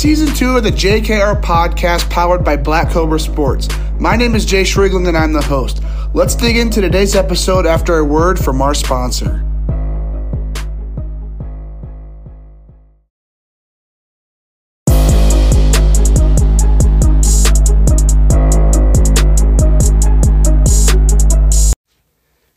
season two of the JKR podcast powered by Black Cobra Sports. My name is Jayce Riegling and I'm the host. Let's dig into today's episode after a word from our sponsor.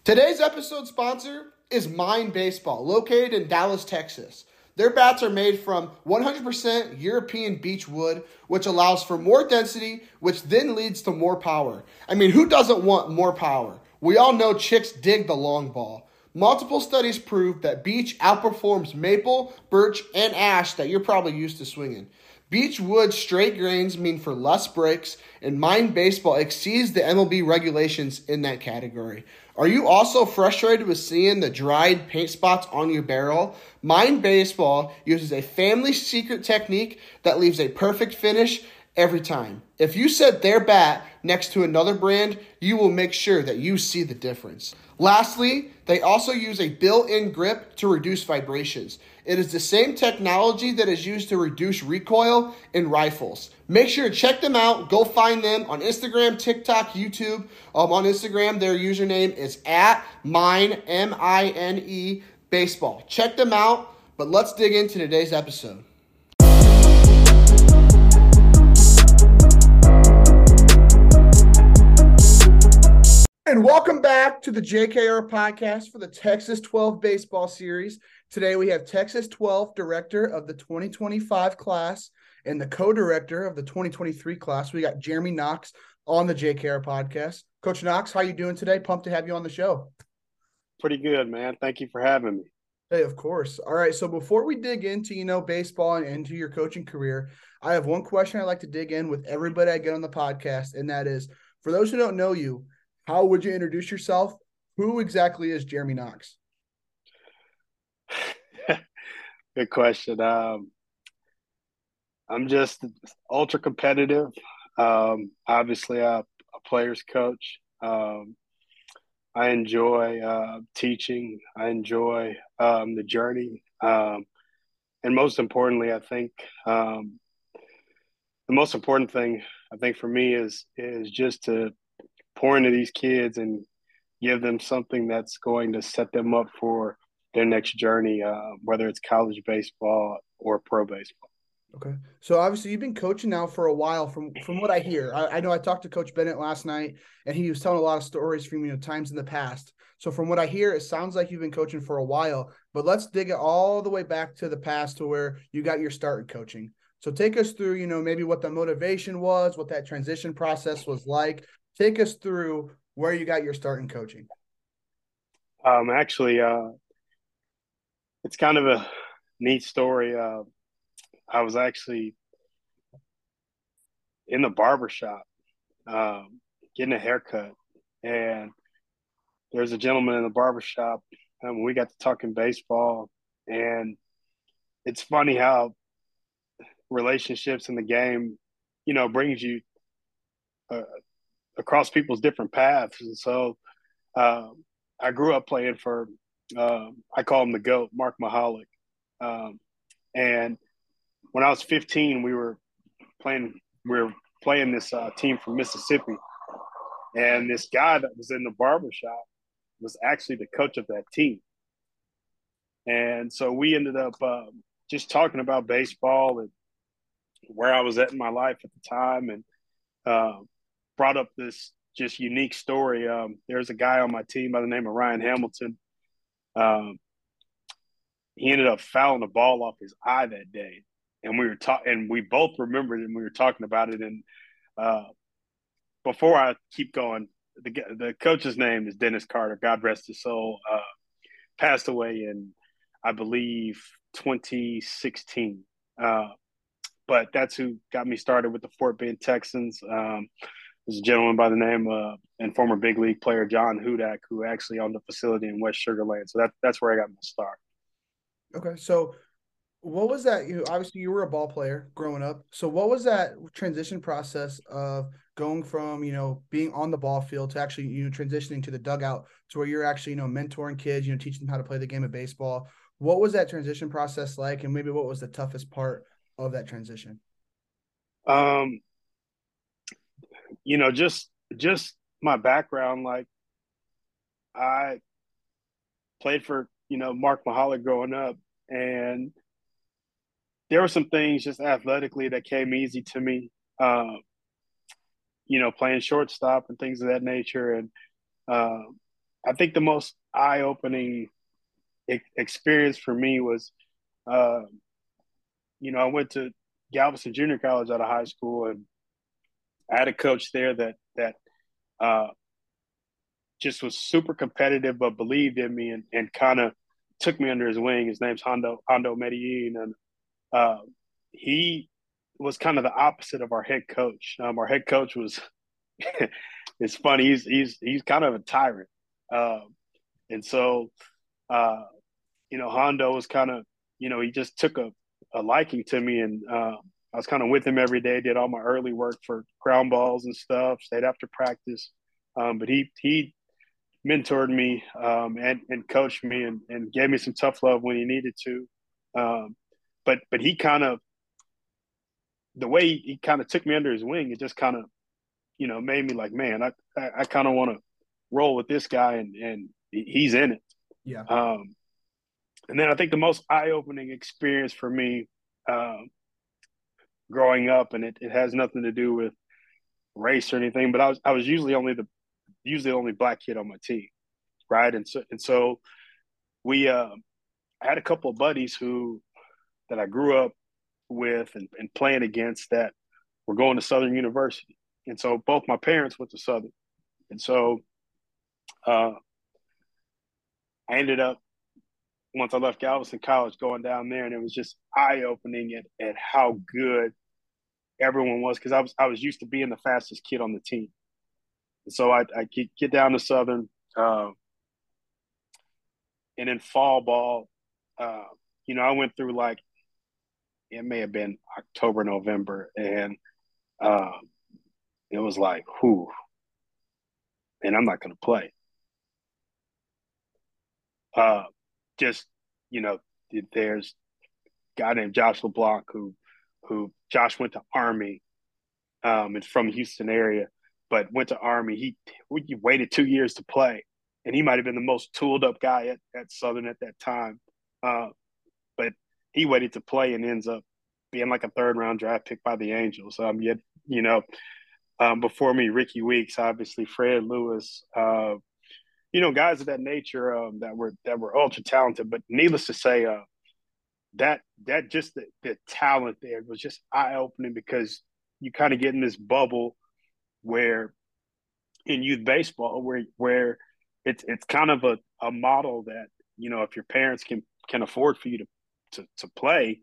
Today's episode sponsor is Mine Baseball, located in Dallas, Texas. Their bats are made from 100% European beech wood, which allows for more density, which then leads to more power. I mean, who doesn't want more power? We all know chicks dig the long ball. Multiple studies prove that beech outperforms maple, birch, and ash that you're probably used to swinging. Beech wood straight grains mean for less breaks, and Mine Baseball exceeds the MLB regulations in that category. Are you also frustrated with seeing the dried paint spots on your barrel? Mine Baseball uses a family secret technique that leaves a perfect finish every time. If you set their bat next to another brand, you will make sure that you see the difference. Lastly, they also use a built in grip to reduce vibrations. It is the same technology that is used to reduce recoil in rifles. Make sure to check them out. Go find them on Instagram, TikTok, YouTube. Um, on Instagram, their username is at mine, M I N E, baseball. Check them out, but let's dig into today's episode. And welcome back to the JKR podcast for the Texas 12 baseball series. Today we have Texas 12 director of the 2025 class and the co-director of the 2023 class. We got Jeremy Knox on the JKR podcast. Coach Knox, how you doing today? Pumped to have you on the show. Pretty good, man. Thank you for having me. Hey, of course. All right. So before we dig into, you know, baseball and into your coaching career, I have one question I'd like to dig in with everybody I get on the podcast, and that is for those who don't know you, how would you introduce yourself? Who exactly is Jeremy Knox? Good question. Um, I'm just ultra competitive. Um, obviously, a, a player's coach. Um, I enjoy uh, teaching. I enjoy um, the journey, um, and most importantly, I think um, the most important thing I think for me is is just to pour into these kids and give them something that's going to set them up for their next journey, uh, whether it's college baseball or pro baseball. Okay, so obviously you've been coaching now for a while. From from what I hear, I, I, know I talked to Coach Bennett last night, and he was telling a lot of stories from you know times in the past. So from what I hear, it sounds like you've been coaching for a while. But let's dig it all the way back to the past to where you got your start in coaching. So take us through, you know, maybe what the motivation was, what that transition process was like. Take us through where you got your start in coaching. Um, actually, uh, it's kind of a neat story. Uh, I was actually in the barber shop um, getting a haircut, and there's a gentleman in the barber shop, and we got to talking baseball. And it's funny how relationships in the game, you know, brings you uh, across people's different paths. And so um, I grew up playing for um, I call him the GOAT, Mark Mahalik. Um, and when I was 15, we were playing, we were playing this uh, team from Mississippi. And this guy that was in the barbershop was actually the coach of that team. And so we ended up uh, just talking about baseball and where I was at in my life at the time and uh, brought up this just unique story. Um, there's a guy on my team by the name of Ryan Hamilton um, he ended up fouling the ball off his eye that day, and we were talking, and we both remembered, and we were talking about it. And uh, before I keep going, the the coach's name is Dennis Carter. God rest his soul. Uh, passed away in, I believe, 2016. Uh, but that's who got me started with the Fort Bend Texans. Um, there's a gentleman by the name of and former big league player John Hudek who actually owned a facility in West Sugar Land. So that that's where I got my start. Okay, so what was that? You obviously you were a ball player growing up. So what was that transition process of going from you know being on the ball field to actually you know transitioning to the dugout to where you're actually you know mentoring kids, you know teaching them how to play the game of baseball. What was that transition process like, and maybe what was the toughest part of that transition? Um, you know, just just my background, like I played for you know Mark Mahalik growing up, and there were some things just athletically that came easy to me. Um, you know, playing shortstop and things of that nature, and uh, I think the most eye-opening experience for me was, uh, you know, I went to Galveston Junior College out of high school, and I had a coach there that that uh, just was super competitive, but believed in me and, and kind of took me under his wing. His name's Hondo Hondo Medellin, and uh, he was kind of the opposite of our head coach. Um, our head coach was it's funny. He's he's he's kind of a tyrant, um, and so uh, you know Hondo was kind of you know he just took a, a liking to me, and uh, I was kind of with him every day. Did all my early work for ground balls and stuff. Stayed after practice, um, but he he mentored me um, and and coached me and, and gave me some tough love when he needed to. Um, but but he kind of the way he, kind of took me under his wing, it just kind of you know made me like, man, I I, I kind of want to roll with this guy and and he's in it. Yeah. Um, and then I think the most eye opening experience for me um, growing up, and it, it has nothing to do with race or anything, but I was I was usually only the usually the only black kid on my team, right? And so and so we uh, I had a couple of buddies who that I grew up with and, and playing against that were going to Southern University. And so both my parents went to Southern. And so uh, I ended up once I left Galveston College going down there and it was just eye opening at, at how good everyone was because I was I was used to being the fastest kid on the team. And so I I get down to Southern uh, and in fall ball, uh, you know, I went through like it may have been October, November, and um, it was like, whew, and I'm not going to play. Uh, just you know, there's a guy named Josh LeBlanc who, who Josh went to Army, um, and from Houston area, but went to Army. He he waited two years to play, and he might have been the most tooled up guy at, at Southern at that time. Uh, he waited to play and ends up being like a third round draft pick by the Angels. Um, yet you know, um, before me, Rickie Weeks, obviously Fred Lewis, uh, you know, guys of that nature um, that were that were ultra talented. But needless to say, uh, that that just the, the talent there was just eye opening because you kind of get in this bubble where in youth baseball where where it's it's kind of a, a model that you know if your parents can can afford for you to to, to play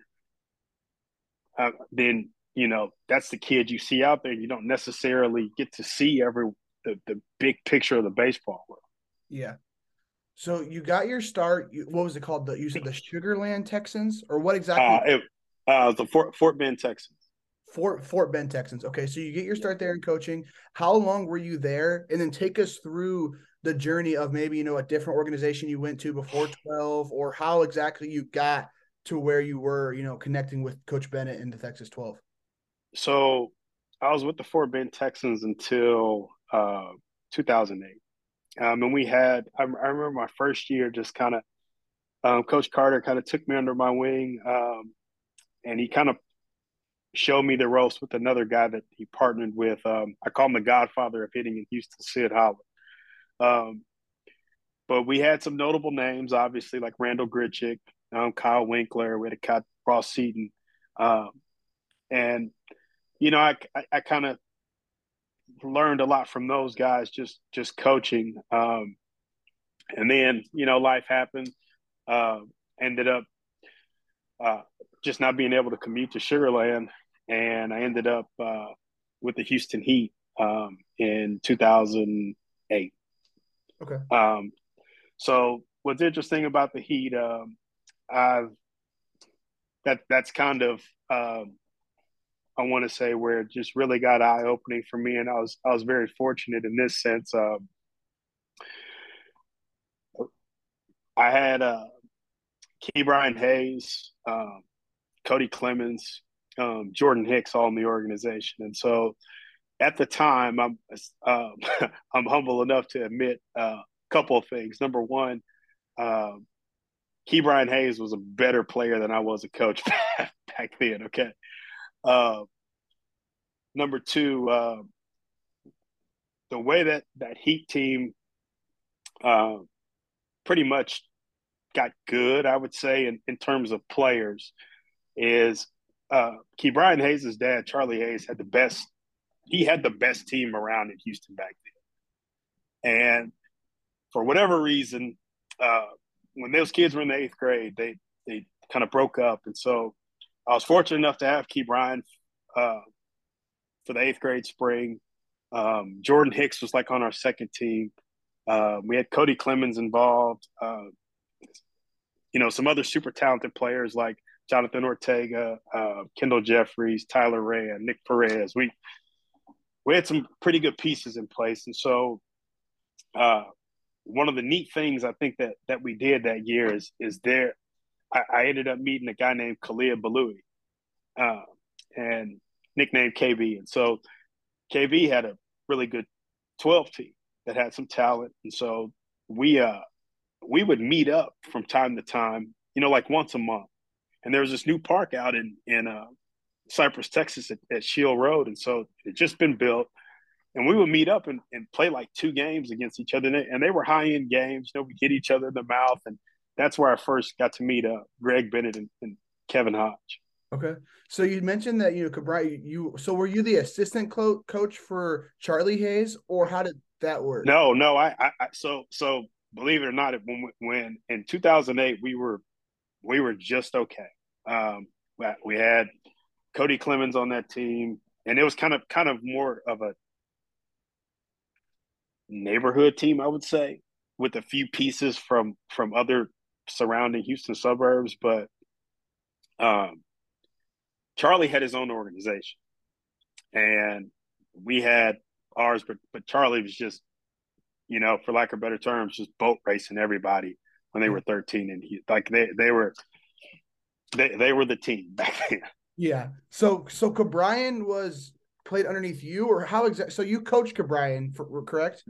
uh, then you know that's the kid you see out there. You don't necessarily get to see every the, the big picture of the baseball world. Yeah. So you got your start. What was it called? The, you said the Sugarland Texans, or what exactly? Uh, it, uh, the Fort Fort Bend Texans. Fort Fort Bend Texans. Okay, so you get your start there in coaching. How long were you there? And then take us through the journey of maybe you know a different organization you went to before twelve, or how exactly you got to where you were, you know, connecting with Coach Bennett in the Texas 12? So I was with the Fort Bend Texans until uh, 2008. Um, and we had, I, I, remember my first year just kind of, um, Coach Carter kind of took me under my wing um, and he kind of showed me the ropes with another guy that he partnered with. Um, I call him the godfather of hitting in Houston, Sid Holland. Um, but we had some notable names, obviously, like Randall Grichuk, um, Kyle Winkler, we had a cut Ross Seaton, um, and you know, I I, I kind of learned a lot from those guys just just coaching. Um, and then you know, life happened. Uh, ended up uh, just not being able to commute to Sugarland, and I ended up uh, with the Houston Heat um, in 2008. Okay. Um, so what's interesting about the Heat, um, I've that that's kind of um, I want to say where it just really got eye opening for me, and I was I was very fortunate in this sense. Um, I had uh, Ke'Bryan Hayes, um, Cody Clemens, um, Jordan Hicks all in the organization. And so at the time, I'm um, I'm humble enough to admit uh, a couple of things. Number one, um, Ke'Bryan Hayes was a better player than I was a coach back then. Okay. Uh, number two, uh, the way that that Heat team uh, pretty much got good, I would say, in, in terms of players, is uh, Ke'Bryan Hayes' dad, Charlie Hayes, had the best. He had the best team around in Houston back then, and for whatever reason, uh, when those kids were in the eighth grade, they they kind of broke up, and so I was fortunate enough to have Ke'Bryan uh, for the eighth grade spring. Um, Jordan Hicks was like on our second team. Uh, we had Cody Clemens involved. Uh, you know, some other super talented players like Jonathan Ortega, uh, Kendall Jeffries, Tyler Ray, and Nick Perez. We we had some pretty good pieces in place, and so uh, one of the neat things I think that that we did that year is is there. I, I ended up meeting a guy named Kalia Balui, uh, and nicknamed KB, and so KB had a really good twelve team that had some talent, and so we uh we would meet up from time to time, you know, like once a month. And there was this new park out in in uh, Cypress, Texas, at, at Shield Road, and so it just been built and we would meet up and, and play like two games against each other. And they, were high end games. You know, we hit each other in the mouth. And that's where I first got to meet uh, Greg Bennett and, and, Kevin Hodge. Okay. So you mentioned that, you know, Ke'Bryan, you, so were you the assistant co- coach for Charlie Hayes or how did that work? No, no. I, I, I so, so believe it or not, when, when in 2008, we were, we were just okay. Um, we had Cody Clemens on that team and it was kind of, kind of more of a neighborhood team, I would say, with a few pieces from from other surrounding Houston suburbs. But um, Charlie had his own organization, and we had ours. But but Charlie was just, you know, for lack of better terms, just boat racing everybody when they were thirteen, and he like they they were they they were the team back then. Yeah. So so Ke'Bryan was played underneath you, or how exactly? So you coached Ke'Bryan, for, correct?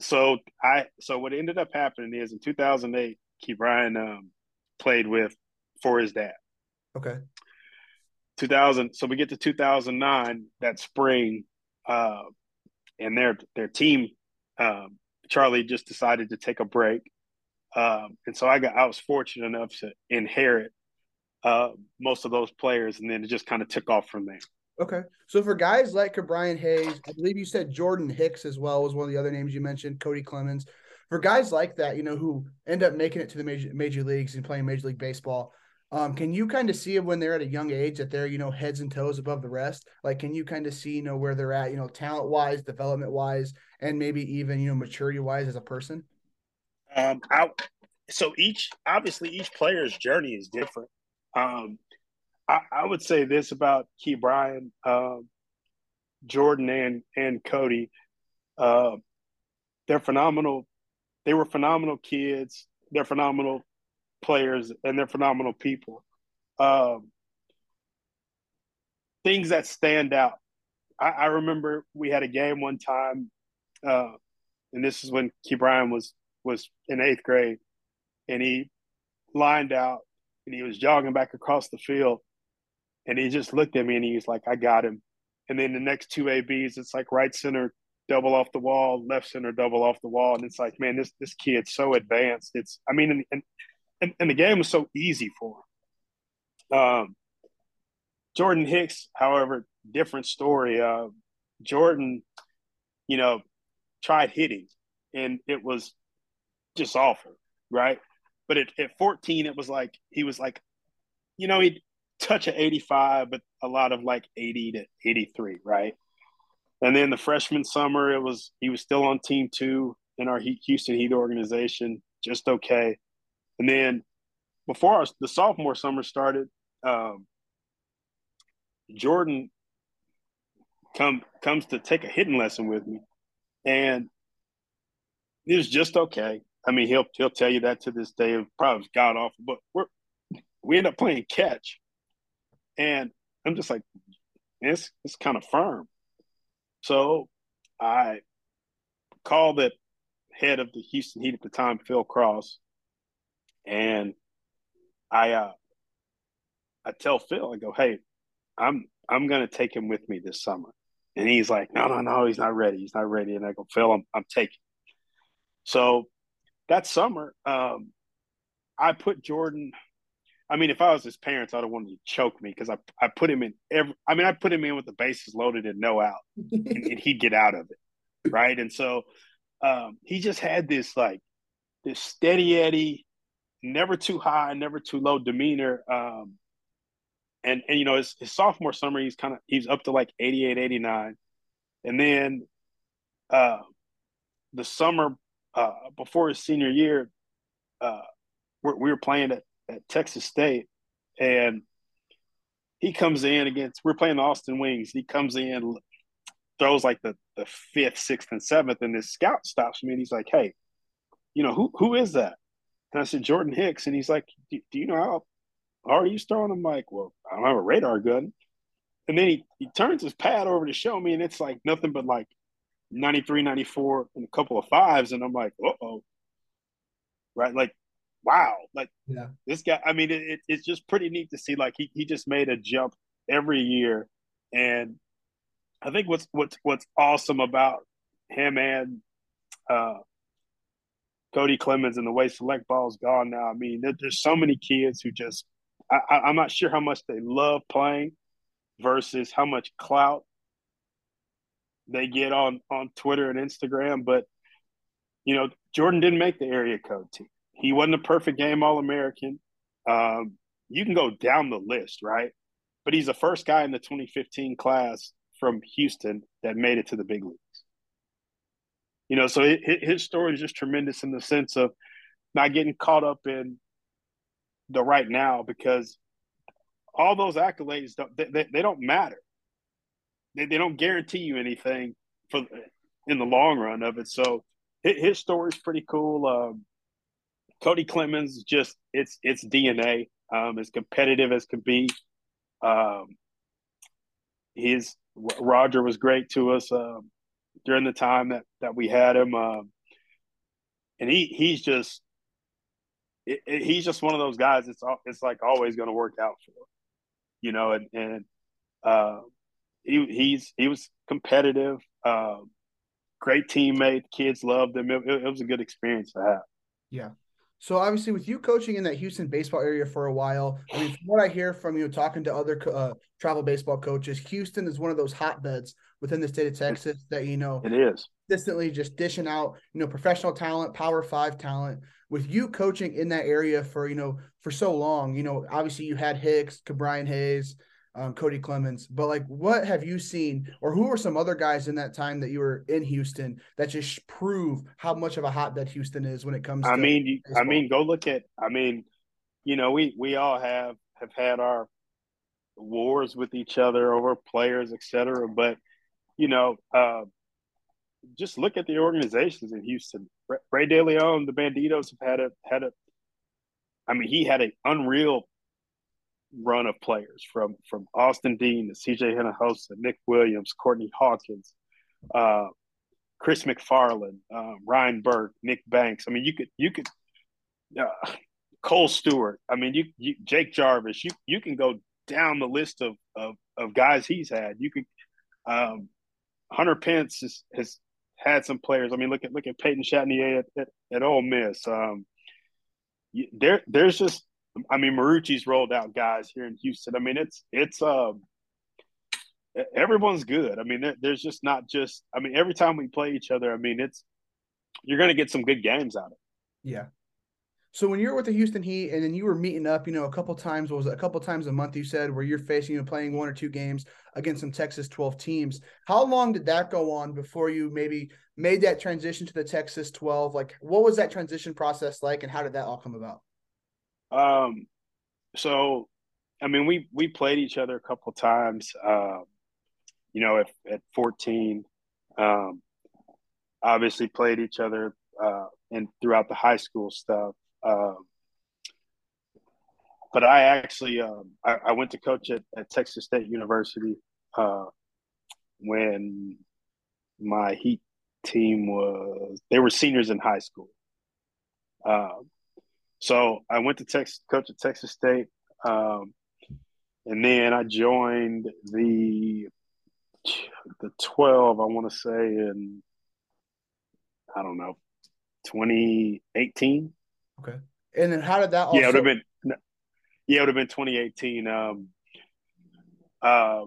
So I so what ended up happening is in 2008, Ke'Bryan um, played with for his dad. Okay. 2000. So we get to 2009 that spring, uh, and their their team, um, Charlie just decided to take a break, um, and so I got I was fortunate enough to inherit uh, most of those players, and then it just kind of took off from there. Okay. So for guys like Ke'Bryan Hayes, I believe you said Jordan Hicks as well was one of the other names you mentioned, Cody Clemens. For guys like that, you know, who end up making it to the major major leagues and playing Major League Baseball, um, can you kind of see when they're at a young age that they're, you know, heads and toes above the rest? Like, can you kind of see, you know, where they're at, you know, talent wise, development wise, and maybe even, you know, maturity wise as a person? Um, I, so each, obviously, each player's journey is different. Um, I, I would say this about Ke'Bryan, uh, Jordan, and and Cody. Uh, they're phenomenal. They were phenomenal kids. They're phenomenal players, and they're phenomenal people. Um, things that stand out. I, I, remember we had a game one time, uh, and this is when Ke'Bryan was was in eighth grade, and he lined out and he was jogging back across the field, and he just looked at me and he was like, I got him. And then the next two ABs, it's like right center, double off the wall, left center, double off the wall. And it's like, man, this this kid's so advanced. It's I mean, and and, and the game was so easy for him. Um, Jordan Hicks, however, different story. Uh, Jordan, you know, tried hitting and it was just awful, right? But at, at 14, it was like he was like, you know, he touch of 85, but a lot of like 80 to 83, right? And then the freshman summer, it was he was still on team two in our Houston Heat organization, just okay. And then before our, the sophomore summer started, um, Jordan come comes to take a hitting lesson with me, and it was just okay. I mean, he'll he'll tell you that to this day. It probably god awful, but we're we end up playing catch, and I'm just like, it's it's kind of firm. So I called the head of the Houston Heat at the time, Phil Cross, and I uh, I tell Phil, I go, hey, I'm I'm gonna take him with me this summer. And he's like, no, no, no, he's not ready. He's not ready. And I go, Phil, I'm I'm taking. So that summer, um, I put Jordan. I mean, if I was his parents, I'd have wanted to choke me because I I put him in every. I mean, I put him in with the bases loaded and no out, and, and he'd get out of it, right? And so um, he just had this like this steady Eddie, never too high, never too low demeanor. Um, and and you know his, his sophomore summer he's kind of he's up to like 88 89 and then uh the summer uh before his senior year uh we were playing at, at texas state and he comes in against we're playing the austin wings he comes in throws like the the fifth sixth and seventh and this scout stops me and he's like hey you know who who is that and i said jordan hicks and he's like do, you know how are you throwing? I'm like, well, I don't have a radar gun. And then he, he turns his pad over to show me, and it's like nothing but like 93, 94, and a couple of fives. And I'm like, uh oh. Right? Like, wow. Like, yeah. this guy, I mean, it, it, it's just pretty neat to see. Like, he, he just made a jump every year. And I think what's what's what's awesome about him and uh, Cody Clemens and the way select ball's gone now. I mean, there, there's so many kids who just I, I'm not sure how much they love playing versus how much clout they get on on Twitter and Instagram. But you know, Jordan didn't make the area code team. He wasn't a perfect game All American. Um, you can go down the list, right? But he's the first guy in the 2015 class from Houston that made it to the big leagues. You know, so it, his story is just tremendous in the sense of not getting caught up in the right now because all those accolades don't, they, they don't matter. They, they don't guarantee you anything for in the long run of it. So his story is pretty cool. Um, Cody Clemens just it's it's DNA. Um, as competitive as can be. Um, his Roger was great to us um, during the time that that we had him, um, and he he's just it, it, he's just one of those guys. It's it's like always going to work out for, him, you know. And and uh, he he's he was competitive, uh, great teammate. Kids loved him. It, it, was a good experience to have. Yeah. So obviously, with you coaching in that Houston baseball area for a while, I mean, from what I hear from you talking to other uh, travel baseball coaches, Houston is one of those hotbeds within the state of Texas that you know it is. consistently just dishing out you know professional talent, Power Five talent. With you coaching in that area for you know for so long you know obviously you had hicks Ke'Bryan hayes um, cody clemens but like what have you seen or who are some other guys in that time that you were in houston that just prove how much of a hotbed houston is when it comes to i mean baseball? i mean go look at i mean you know we we all have have had our wars with each other over players etc but you know uh, just look at the organizations in Houston. Ray De Leon, the Banditos have had a had a. I mean, he had an unreal run of players from from Austin Dean to C.J. Hinojosa, Nick Williams, Courtney Hawkins, uh, Chris McFarland, um, Ryan Burke, Nick Banks. I mean, you could you could uh, Cole Stewart. I mean, you, you Jake Jarvis. You you can go down the list of of, of guys he's had. You could um, Hunter Pence has, has had some players. I mean, look at look at Peyton Chatagnier at, at, at Ole Miss. Um, there there's just I mean Marucci's rolled out guys here in Houston. I mean it's it's um everyone's good. I mean there, there's just not just I mean every time we play each other, I mean it's you're going to get some good games out of it. Yeah. So when you're with the Houston Heat and then you were meeting up, you know, a couple times, was it, a couple times a month you said where you're facing you know, playing one or two games against some Texas 12 teams. How long did that go on before you maybe made that transition to the Texas 12? Like what was that transition process like and how did that all come about? Um so I mean we we played each other a couple times um you know at at 14 um obviously played each other uh and throughout the high school stuff um, but I actually um, I, I, went to coach at, at Texas State University uh, when my Heat team was they were seniors in high school. Um, so I went to Texas coach at Texas State, um, and then I joined the the twelve. I want to say in I don't know, twenty eighteen. Okay, and then how did that? Also- yeah, it would have been. Yeah, it would have been twenty eighteen. Um, uh,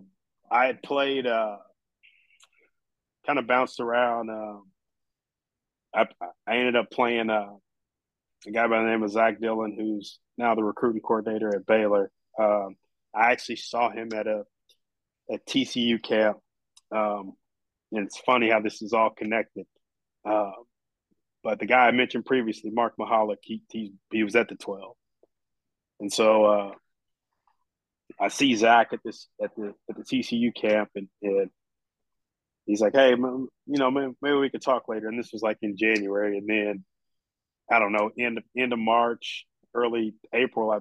I had played. Uh, kind of bounced around. Um, I, I ended up playing uh, a guy by the name of Zach Dillon, who's now the recruiting coordinator at Baylor. Um, I actually saw him at a at TCU camp, um, and it's funny how this is all connected. Uh, but the guy I mentioned previously, Mark Mahalik, he he, he was at the twelve, and so uh, I see Zach at this at the at the TCU camp, and, and he's like, "Hey, you know, maybe we could talk later." And this was like in January, and then I don't know, end of, end of March, early April, I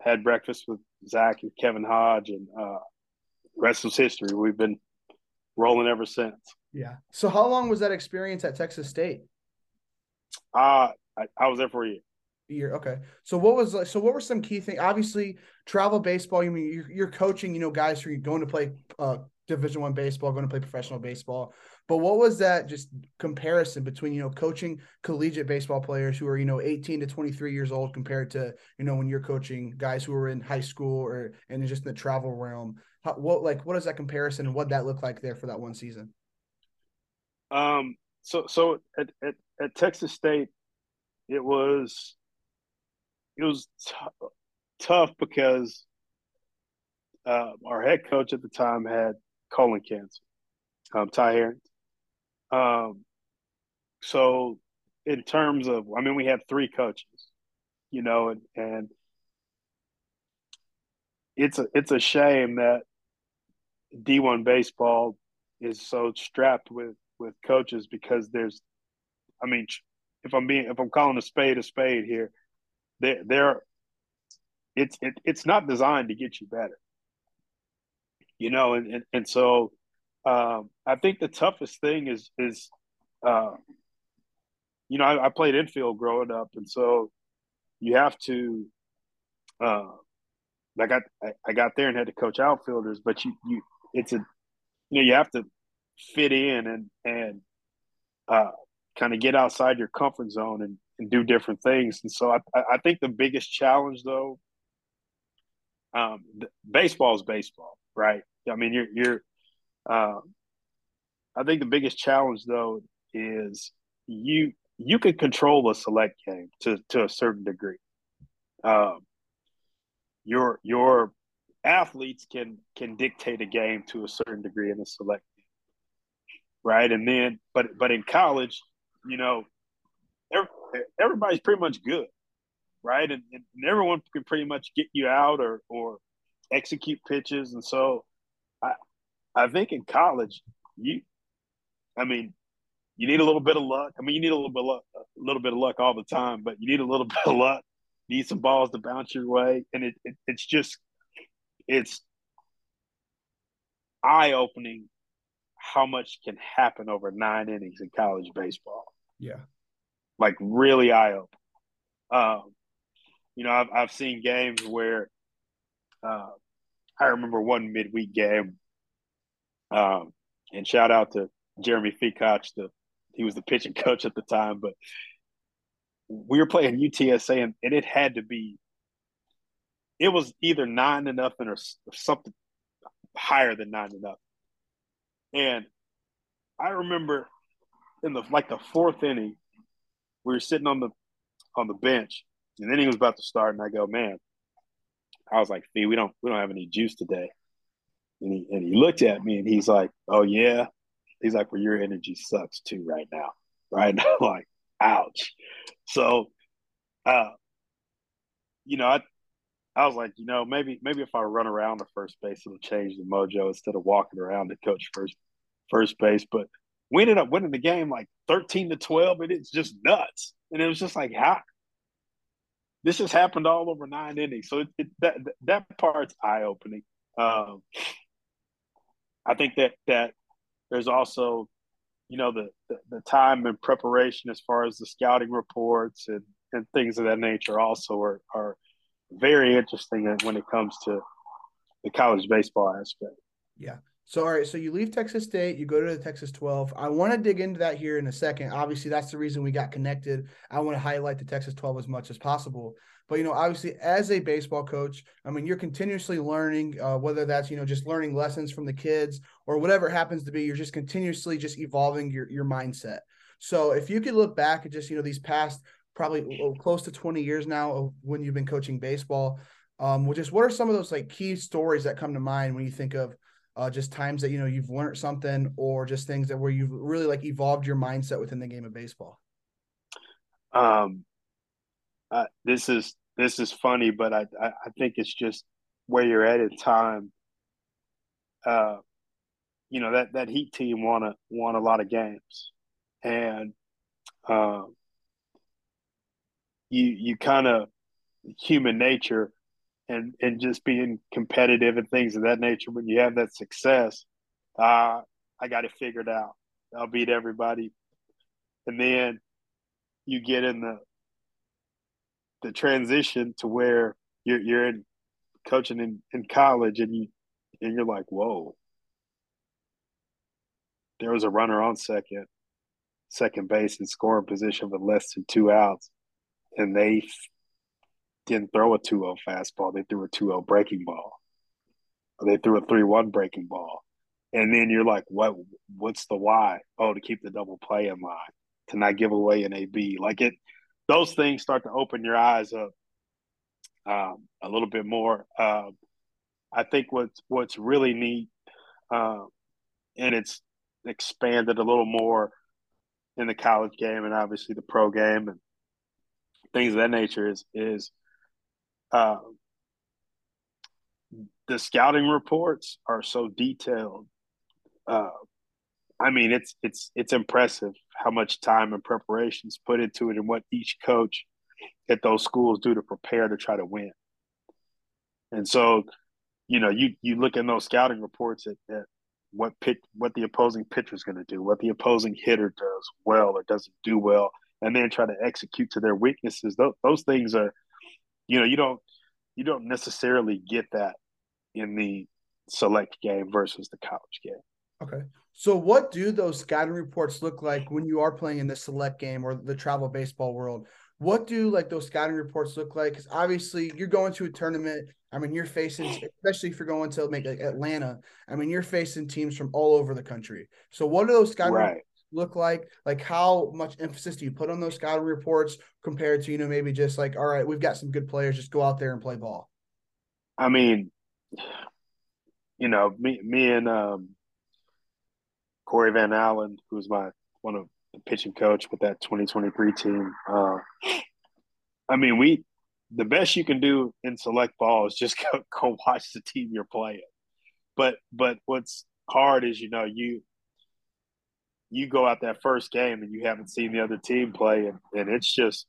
had breakfast with Zach and Kevin Hodge, and uh, rest was history. We've been rolling ever since. Yeah. So, how long was that experience at Texas State? Uh I, I was there for a year. Year. Okay. So what was like? So what were some key things? Obviously, travel baseball. You mean you're, you're coaching? You know, guys who are going to play uh, Division One baseball, going to play professional baseball. But what was that just comparison between you know coaching collegiate baseball players who are you know 18 to 23 years old compared to you know when you're coaching guys who are in high school or and just in the travel realm? How, what like what is that comparison and what that look like there for that one season? Um. So so at at, at Texas State, it was it was t- tough because uh, our head coach at the time had colon cancer, um, Ty Harrington. Um, so in terms of, I mean, we have three coaches, you know, and, and it's a it's a shame that D1 baseball is so strapped with with coaches because there's, I mean, if I'm being if I'm calling a spade a spade here, there there, it's it, it's not designed to get you better. You know, and and, and so um, I think the toughest thing is is uh, you know I, I, played infield growing up, and so you have to. Uh, I got I got there and had to coach outfielders, but you you it's a you know you have to fit in and and uh, kind of get outside your comfort zone and, and do different things. And so I I think the biggest challenge though, um, baseball is baseball, right? I mean, you're you're. Uh, I think the biggest challenge though is you you can control a select game to to a certain degree. Um, your your athletes can can dictate a game to a certain degree in a select game, right? And then, but but in college, you know, every, everybody's pretty much good, right? And, and everyone can pretty much get you out or or execute pitches, and so I think in college you, I mean, you need a little bit of luck. I mean, you need a little bit of luck, a little bit of luck all the time, but you need a little bit of luck. You need some balls to bounce your way, and it, it it's just it's eye opening how much can happen over nine innings in college baseball. Yeah, like really eye opening. Um, you know, I've I've seen games where uh, I remember one midweek game, um, and shout out to Jeremy Feacock, the he was the pitching coach at the time, but we were playing UTSA, and, and it had to be. It was either nine to nothing or, or something higher than nine to nothing, and I remember in the like the fourth inning, we were sitting on the on the bench, and then he was about to start, and I go, man, I was like, Fee, we don't we don't have any juice today. And he and he looked at me and he's like, Oh yeah. He's like, Well, your energy sucks too right now. Right now. like, ouch. So uh you know, I I was like, you know, maybe maybe if I run around the first base, it'll change the mojo instead of walking around to coach first first base. But we ended up winning the game like 13 to 12, and it's just nuts. And it was just like, how this has happened all over nine innings. So it, it, that that part's eye opening. Um, I think that that there's also, you know, the, the, the time and preparation as far as the scouting reports and and things of that nature also are are very interesting when it comes to the college baseball aspect. Yeah. So, all right. So you leave Texas State, you go to the Texas 12. I want to dig into that here in a second. Obviously, that's the reason we got connected. I want to highlight the Texas 12 as much as possible. But, you know, obviously, as a baseball coach, I mean, you're continuously learning, uh, whether that's, you know, just learning lessons from the kids or whatever happens to be, you're just continuously just evolving your, your mindset. So if you could look back at just, you know, these past probably oh, close to 20 years now of when you've been coaching baseball, um, just what are some of those like key stories that come to mind when you think of uh, just times that you know you've learned something or just things that where you've really like evolved your mindset within the game of baseball um uh, this is this is funny but I, I, I think it's just where you're at in time uh you know that that heat team won a won a lot of games and um you you kind of human nature and and just being competitive and things of that nature. When you have that success, uh, I got it figured out. I'll beat everybody, and then you get in the the transition to where you're you're in coaching in, in college and you and you're like, whoa. There was a runner on second, second base in scoring position with less than two outs, and they didn't throw a 2-0 fastball. They threw a 2-0 breaking ball. Or they threw a 3-1 breaking ball. And then you're like, what what's the why? Oh, to keep the double play in line, to not give away an AB. Like it those things start to open your eyes up um, a little bit more. Um, I think what's what's really neat, um, and it's expanded a little more in the college game and obviously the pro game and things of that nature is is uh, the scouting reports are so detailed. Uh, I mean, it's it's it's impressive how much time and preparations put into it, and what each coach at those schools do to prepare to try to win. And so, you know, you you look in those scouting reports at, at what pitch, what the opposing pitcher is going to do, what the opposing hitter does well or doesn't do well, and then try to execute to their weaknesses. Those, those things are you know, you don't you don't necessarily get that in the select game versus the college game. Okay. So what do those scouting reports look like when you are playing in the select game or the travel baseball world? What do like those scouting reports look like? Because obviously you're going to a tournament. I mean, you're facing, especially if you're going to make like Atlanta. I mean, you're facing teams from all over the country. So what do those scouting right look like? Like how much emphasis do you put on those scouting reports compared to, you know, maybe just like, all right, we've got some good players, just go out there and play ball? I mean, you know, me me and um, Corey Van Allen, who's my one of the pitching coach with that 2023 team. Uh, I mean, we the best you can do in select ball is just go, go watch the team you're playing. But but what's hard is you know you you go out that first game and you haven't seen the other team play, and, and it's just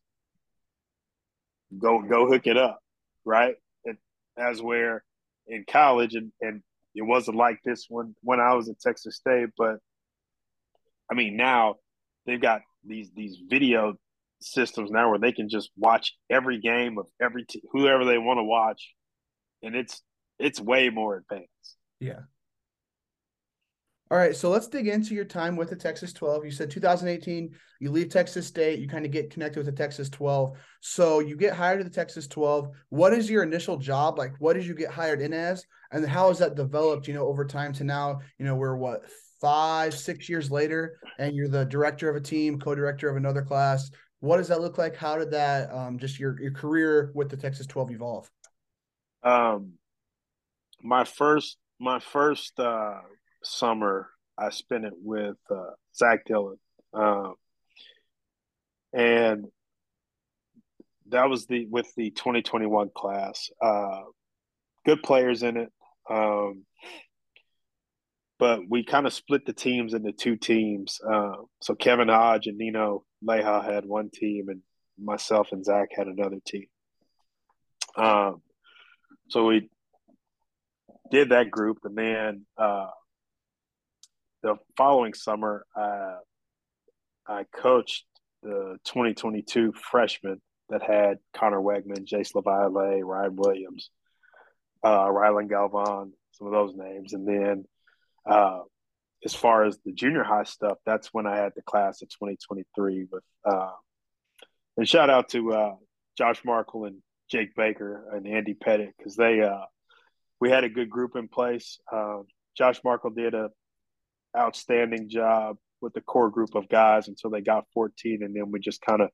go go hook it up, right? And as where in college, and, and it wasn't like this when when I was at Texas State, but I mean now they've got these these video systems now where they can just watch every game of every t- whoever they want to watch, and it's it's way more advanced. Yeah, all right, so let's dig into your time with the Texas 12. You said 2018, you leave Texas State, you kind of get connected with the Texas 12. So you get hired to the Texas 12. What is your initial job? Like, what did you get hired in as? And how has that developed, you know, over time to now, you know, we're what, five, six years later, and you're the director of a team, co director of another class. What does that look like? How did that, um, just your, your career with the Texas 12 evolve? Um, my first, my first, uh, summer I spent it with uh, Zach Dillon, um, and that was the with the 2021 class. Uh, good players in it, um, but we kind of split the teams into two teams. Uh, so Kevin Hodge and Nino Leja had one team, and myself and Zach had another team. Um, so we did that group, and then uh, the following summer, uh, I coached the 2022 freshmen that had Connor Wegman, Jace LaViolette, Ryan Williams, uh, Rylan Galvan, some of those names. And then uh, as far as the junior high stuff, that's when I had the class of 2023 with, uh, and shout out to uh, Josh Markle and Jake Baker and Andy Pettit because they, uh, we had a good group in place. Uh, Josh Markle did a outstanding job with the core group of guys until they got 14, and then we just kind of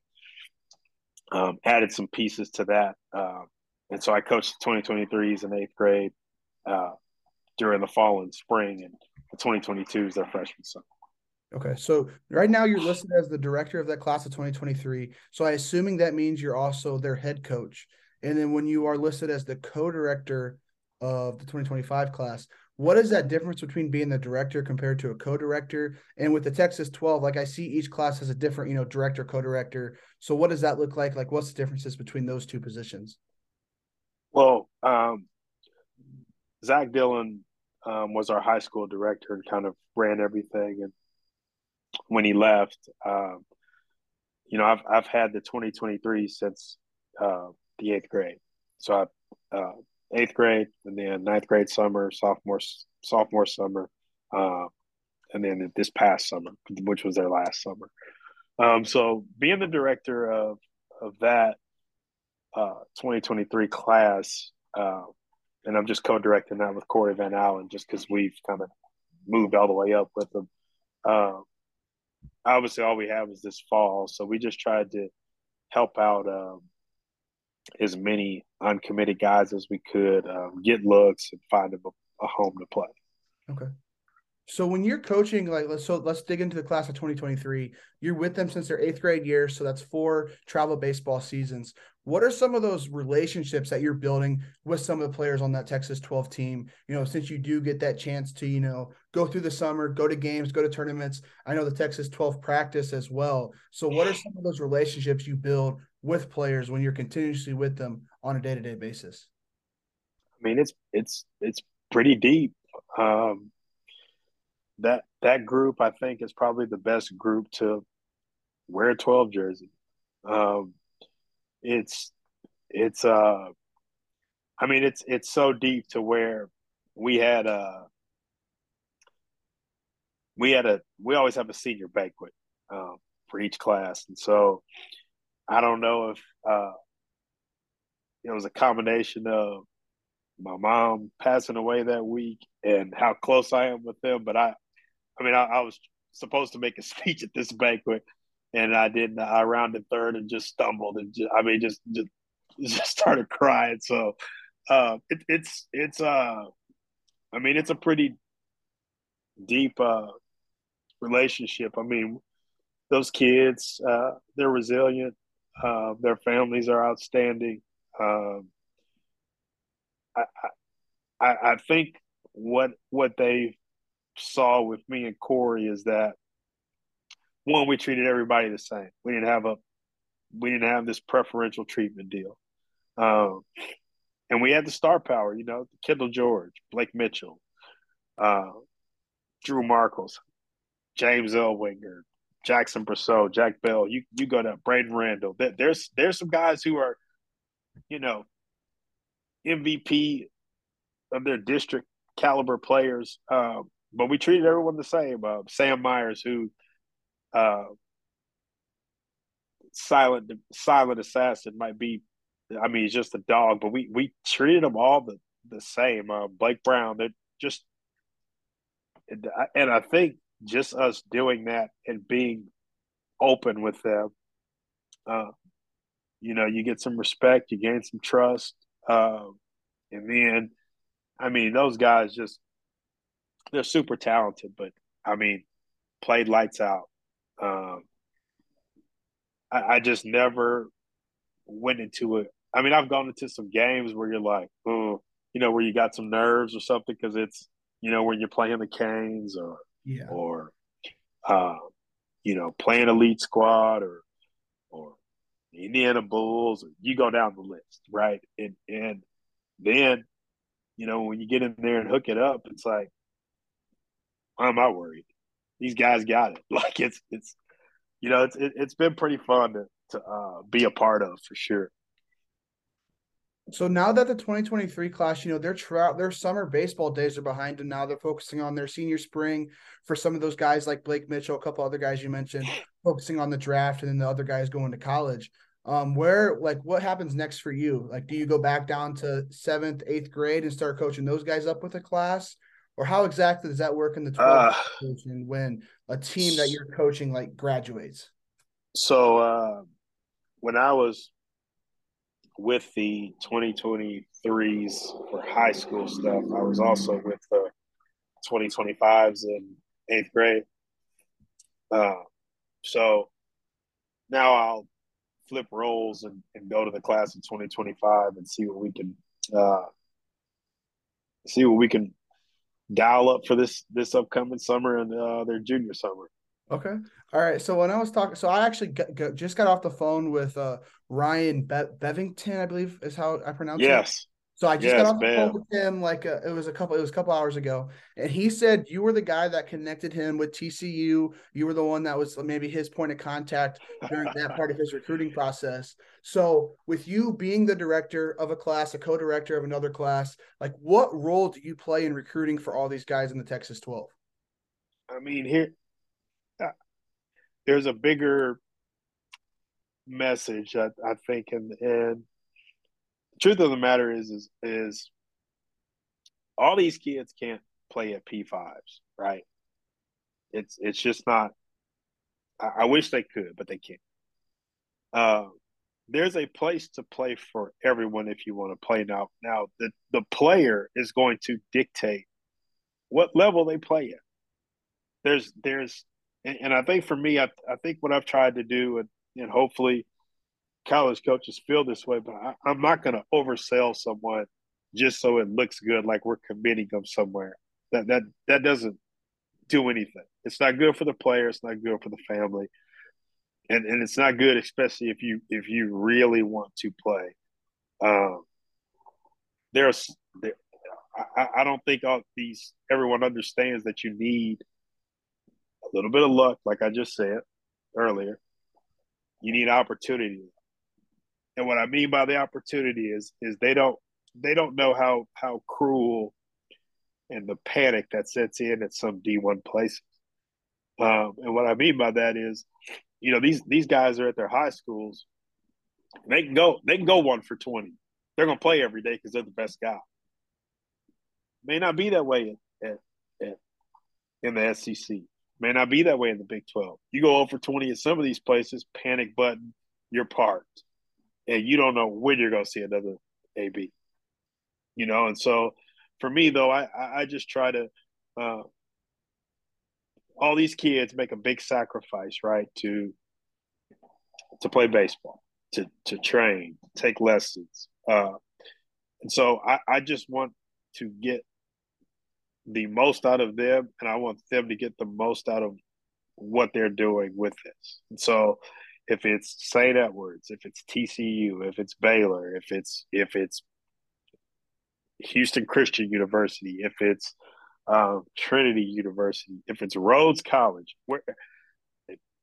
um, added some pieces to that. Uh, and so I coached the 2023s in eighth grade uh, during the fall and spring, and the 2022s their freshman summer. Okay, so right now you're listed as the director of that class of 2023. So I assuming that means you're also their head coach. And then when you are listed as the co-director of the 2025 class, what is that difference between being the director compared to a co-director? And with the Texas 12, like I see each class has a different, you know, director, co-director. So what does that look like? Like what's the differences between those two positions? Well, um, Zach Dillon um, was our high school director and kind of ran everything. And when he left, um, you know, I've I've had the 2023 since uh, the eighth grade. So I uh, eighth grade, and then ninth grade summer, sophomore sophomore summer, uh, and then this past summer, which was their last summer. Um, so being the director of of that uh, 2023 class, uh, and I'm just co-directing that with Corey Van Allen, just because we've kind of moved all the way up with them. Uh, obviously, all we have is this fall, so we just tried to help out um, as many uncommitted guys as we could, um, get looks and find them a, a, home to play. Okay. So when you're coaching, like let's so let's dig into the class of 2023. You're with them since their eighth grade year, so that's four travel baseball seasons. What are some of those relationships that you're building with some of the players on that Texas 12 team? You know, since you do get that chance to, you know, go through the summer, go to games, go to tournaments. I know the Texas 12 practice as well. So what are some of those relationships you build with players when you're continuously with them on a day to day basis? I mean, it's it's it's pretty deep. Um, that that group, I think, is probably the best group to wear a 12 jersey. Um, it's it's uh, I mean, it's it's so deep to where we had a we had a we always have a senior banquet um, for each class, and so I don't know if uh, it was a combination of my mom passing away that week and how close I am with them. But I, I mean, I, I was supposed to make a speech at this banquet, and I didn't. I rounded third and just stumbled, and just, I mean, just, just just started crying. So uh, it, it's it's uh, I mean, it's a pretty deep uh, relationship. I mean, those kids, uh, they're resilient. Uh, their families are outstanding. Um, I, I, I think what what they saw with me and Corey is that one, we treated everybody the same. We didn't have a we didn't have this preferential treatment deal. Um, and we had the star power, you know, Kendall George, Blake Mitchell, uh, Drew Markles, James Elwinger, Jackson Brousseau, Jack Bell, you you go to Braden Randall. There's there's some guys who are, you know, MVP of their district caliber players. Um, but we treated everyone the same. Uh, Sam Myers, who uh, silent silent assassin might be I mean he's just a dog, but we we treated them all the, the same. Uh, Blake Brown, they're just and I think just us doing that and being open with them, uh, you know, you get some respect, you gain some trust, uh, and then, I mean, those guys just they're super talented, but I mean, played lights out. Um, I, I just never went into it. I mean, I've gone into some games where you're like, oh, you know, where you got some nerves or something because it's, you know, when you're playing the Canes or yeah. or uh, you know playing elite squad or or Indiana Bulls. Or You go down the list, right? And and then, you know, when you get in there and hook it up, it's like, why am I worried? These guys got it. Like it's it's, you know, it's it, has been pretty fun to to uh, be a part of for sure. So now that the 2023 class, you know, their trout, their summer baseball days are behind them. Now they're focusing on their senior spring for some of those guys like Blake Mitchell, a couple other guys you mentioned, focusing on the draft, and then the other guys going to college. Um, where like what happens next for you? Like, do you go back down to seventh, eighth grade and start coaching those guys up with a class, or how exactly does that work in the 12th uh, when a team that you're coaching like graduates? So uh, when I was with the 2023s for high school stuff. I was also with the 2025s in eighth grade. Uh, so now I'll flip roles and, and go to the class of 2025 and see what we can uh, see what we can dial up for this this upcoming summer and uh, their junior summer. Okay. All right. So when I was talking, so I actually got, got, just got off the phone with uh, Ryan Be- Bevington, I believe is how I pronounce it. yes. So I just yes, got off the phone with him like uh, it was a couple it was a couple hours ago, and he said you were the guy that connected him with TCU. You were the one that was maybe his point of contact during that part of his recruiting process. So with you being the director of a class, a co-director of another class, like what role do you play in recruiting for all these guys in the Texas 12? I mean, here there's a bigger message I, I think and and truth of the matter is is is all these kids can't play at P5s, right? It's it's just not I, I wish they could, but they can't. Uh, there's a place to play for everyone if you want to play now. Now the the player is going to dictate what level they play at. There's there's and, and I think for me, I, I think what I've tried to do, and, and hopefully college coaches feel this way, but I, I'm not going to oversell someone just so it looks good, like we're committing them somewhere. That that that doesn't do anything. It's not good for the player. It's not good for the family, and and it's not good, especially if you if you really want to play. Um, there's there, I, I don't think all these everyone understands that you need a little bit of luck, like I just said earlier. You need opportunity. And what I mean by the opportunity is is they don't they don't know how how cruel and the panic that sets in at some D1 places. Um, and what I mean by that is, you know, these these guys are at their high schools. They can go they can go one for twenty. They're gonna play every day because they're the best guy. May not be that way at, at, in the SEC. May not be that way in the Big 12. You go over 20 at some of these places, panic button, you're parked. And you don't know when you're going to see another AB. You know, and so for me, though, I, I just try to, uh, all these kids make a big sacrifice, right, to to play baseball, to to train, take lessons. Uh, and so I, I just want to get the most out of them, and I want them to get the most out of what they're doing with this. And so, if it's St. Edwards, if it's TCU, if it's Baylor, if it's if it's Houston Christian University, if it's um, Trinity University, if it's Rhodes College, where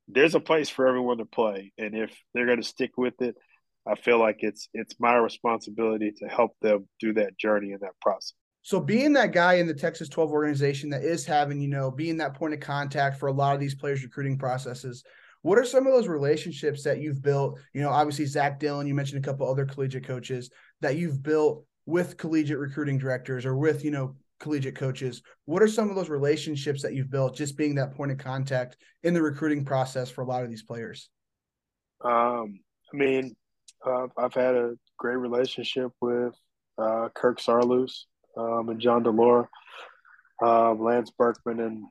there's a place for everyone to play, and if they're going to stick with it, I feel like it's it's my responsibility to help them through that journey and that process. So being that guy in the Texas 12 organization that is having, you know, being that point of contact for a lot of these players recruiting processes, what are some of those relationships that you've built? You know, obviously Zach Dillon, you mentioned a couple other collegiate coaches that you've built with collegiate recruiting directors or with, you know, collegiate coaches. What are some of those relationships that you've built just being that point of contact in the recruiting process for a lot of these players? Um, I mean, uh, I've had a great relationship with uh, Kirk Saarloos um, and John Delore, uh, Lance Berkman, and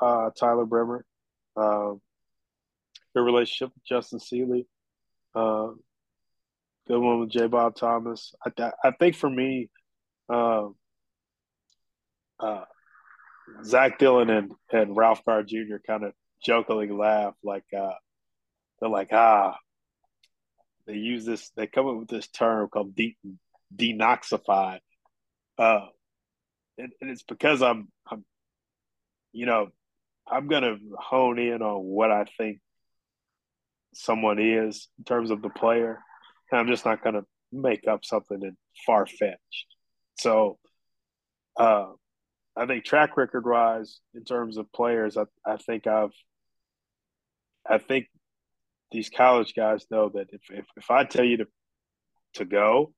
uh, Tyler Bremer. Good relationship with Justin Seeley. Uh, good one with J. Bob Thomas. I, I think for me, uh, uh, Zach Dillon and, and Ralph Carr Jr. kind of jokingly laugh like uh, they're like, ah, they use this. They come up with this term called de- denoxify, uh, and, and it's because I'm I'm, you know, I'm gonna hone in on what I think someone is in terms of the player, and I'm just not gonna make up something far fetched. So, uh, I think track record wise, in terms of players, I, I think I've, I think these college guys know that if, if, if I tell you to, to go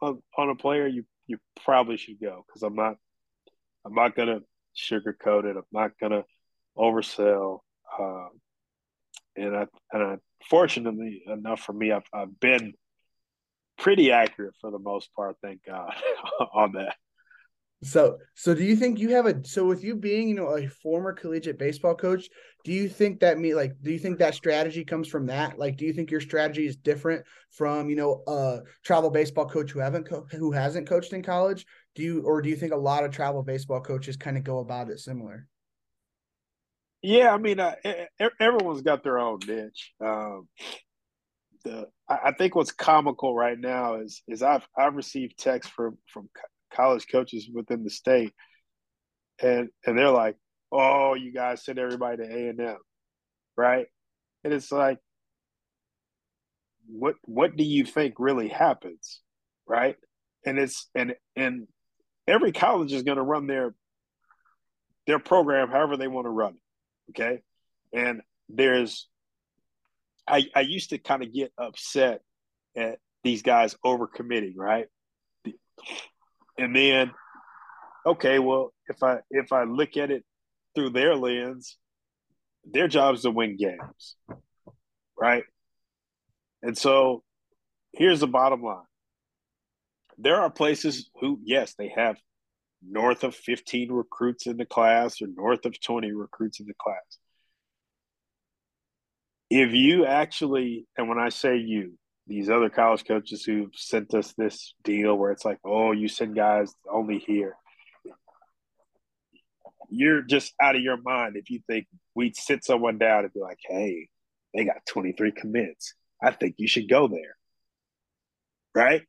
on, on a player, you, you probably should go because I'm not, I'm not going to sugarcoat it. I'm not going to oversell. Uh, and I, and fortunately enough for me, I've, I've been pretty accurate for the most part, thank God, on that. So, so do you think you have a so with you being you know a former collegiate baseball coach, do you think that me like do you think that strategy comes from that? Like, do you think your strategy is different from you know a travel baseball coach who haven't co- who hasn't coached in college? Do you or do you think a lot of travel baseball coaches kind of go about it similar? Yeah, I mean, uh, everyone's got their own niche. Um, the I think what's comical right now is is I've I've received texts from from college coaches within the state, and and they're like, "Oh, you guys send everybody to A and M, right?" And it's like, what what do you think really happens, right? And it's and and every college is going to run their their program however they want to run it, okay? And there's I, I used to kind of get upset at these guys overcommitting, right? And then, okay, well, if I if I look at it through their lens, their job is to win games, right? And so, here's the bottom line: there are places who, yes, they have north of 15 recruits in the class or north of 20 recruits in the class if you actually, and when I say you, these other college coaches who've sent us this deal where it's like, oh, you send guys only here. You're just out of your mind if you think we'd sit someone down and be like, hey, they got 23 commits. I think you should go there. Right?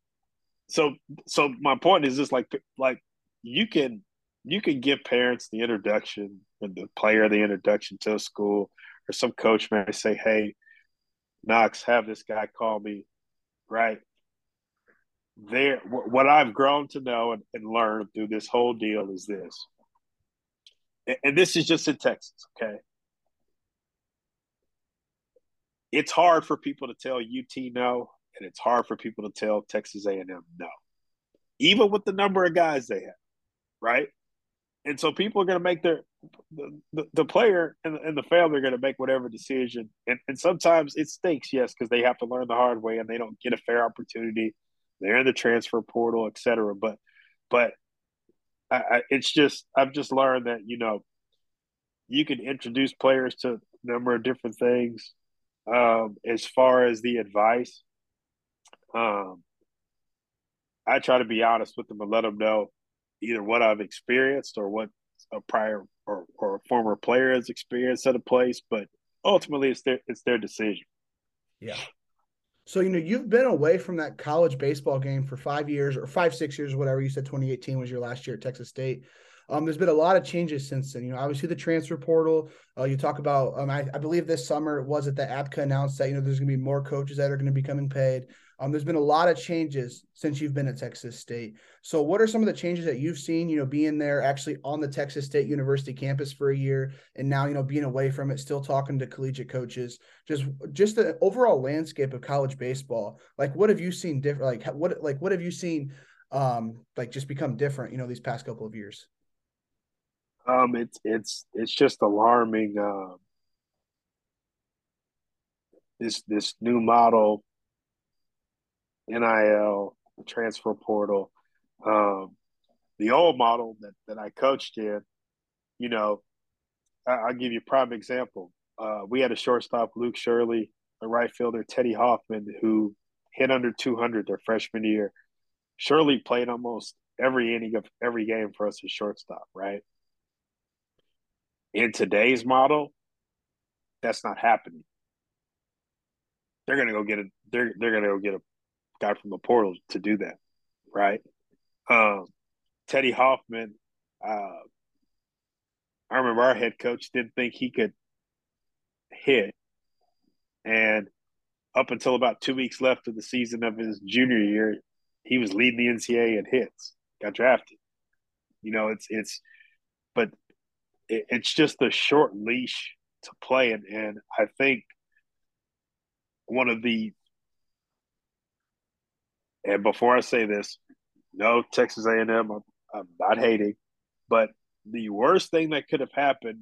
So so my point is just like like you can you can give parents the introduction and the player the introduction to a school or some coach may say, "Hey, Knox, have this guy call me," right? There, what I've grown to know and, and learn through this whole deal is this, and this is just in Texas, okay? It's hard for people to tell UT no, and it's hard for people to tell Texas A&M no, even with the number of guys they have, right? and so people are going to make their the, the, the player and, and, the family are going to make whatever decision. And, and sometimes it stinks yes because they have to learn the hard way and they don't get a fair opportunity. They're in the transfer portal etc but but I, I, it's just i've just learned that you know you can introduce players to a number of different things um, as far as the advice. Um, i try to be honest with them and let them know either what I've experienced or what a prior or, or a former player has experienced at a place, but ultimately it's their it's their decision. Yeah. So you know you've been away from that college baseball game for five years or five six years, whatever you said. 2018 was your last year at Texas State. Um, there's been a lot of changes since then. You know, obviously the transfer portal. Uh, you talk about. Um, I, I believe this summer was it that ABCA announced that you know there's going to be more coaches that are going to be coming paid. Um, there's been a lot of changes since you've been at Texas State. So, what are some of the changes that you've seen? You know, being there actually on the Texas State University campus for a year, and now you know being away from it, still talking to collegiate coaches. Just, just the overall landscape of college baseball. Like, what have you seen different? Like, what, like, what have you seen? Um, like, just become different. You know, these past couple of years. Um, it's it's it's just alarming. Uh, this this new model NIL, transfer portal. Um, the old model that, that I coached in, you know, I, will give you a prime example. Uh, we had a shortstop, Luke Shirley, a right fielder, Teddy Hoffman, who hit under 200 their freshman year. Shirley played almost every inning of every game for us as shortstop, right? In today's model, that's not happening. they're gonna go get a they're they're gonna go get a guy from the portal to do that, right? Um, Teddy Hoffman, uh, I remember our head coach didn't think he could hit, and up until about two weeks left of the season of his junior year, he was leading the NCAA in hits. Got drafted. You know, it's it's, but it, it's just a short leash to play, and and I think one of the and before I say this, no Texas A&M, I'm, I'm not hating, but the worst thing that could have happened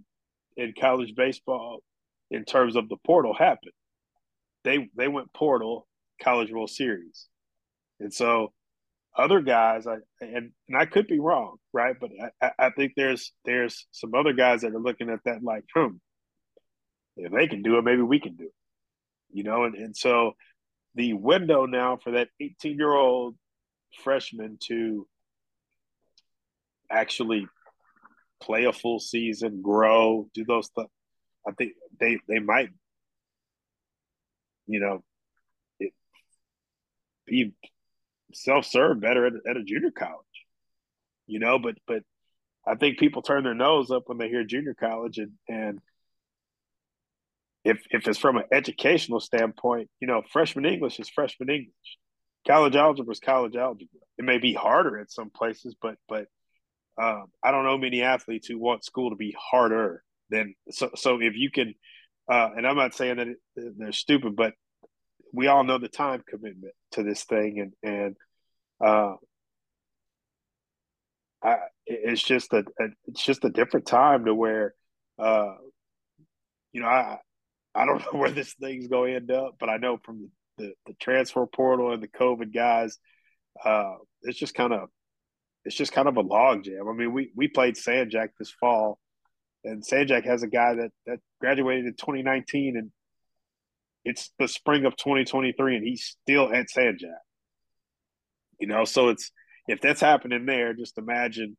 in college baseball in terms of the portal happened. They they went portal College World Series, and so other guys, I and, and I could be wrong, right? But I, I think there's there's some other guys that are looking at that like, hmm, if they can do it, maybe we can do it, you know. And and so the window now for that 18 year old freshman to actually play a full season, grow, do those stuff. I think they they might, you know, it, be self serve better at, at a junior college, you know. But but I think people turn their nose up when they hear junior college, and and if if it's from an educational standpoint, you know, freshman English is freshman English. College algebra is college algebra. It may be harder at some places, but but um, I don't know many athletes who want school to be harder than so. So if you can, uh, and I'm not saying that it, they're stupid, but we all know the time commitment to this thing, and and uh, I, it's just a, a, it's just a different time to where, uh, you know, I I don't know where this thing's going to end up, but I know from the, the, transfer portal and the COVID guys, uh, it's just kind of it's just kind of a logjam. I mean, we we played San Jac this fall, and San Jac has a guy that that graduated in 2019, and it's the spring of 2023, and he's still at San Jac. You know, so it's if that's happening there, just imagine,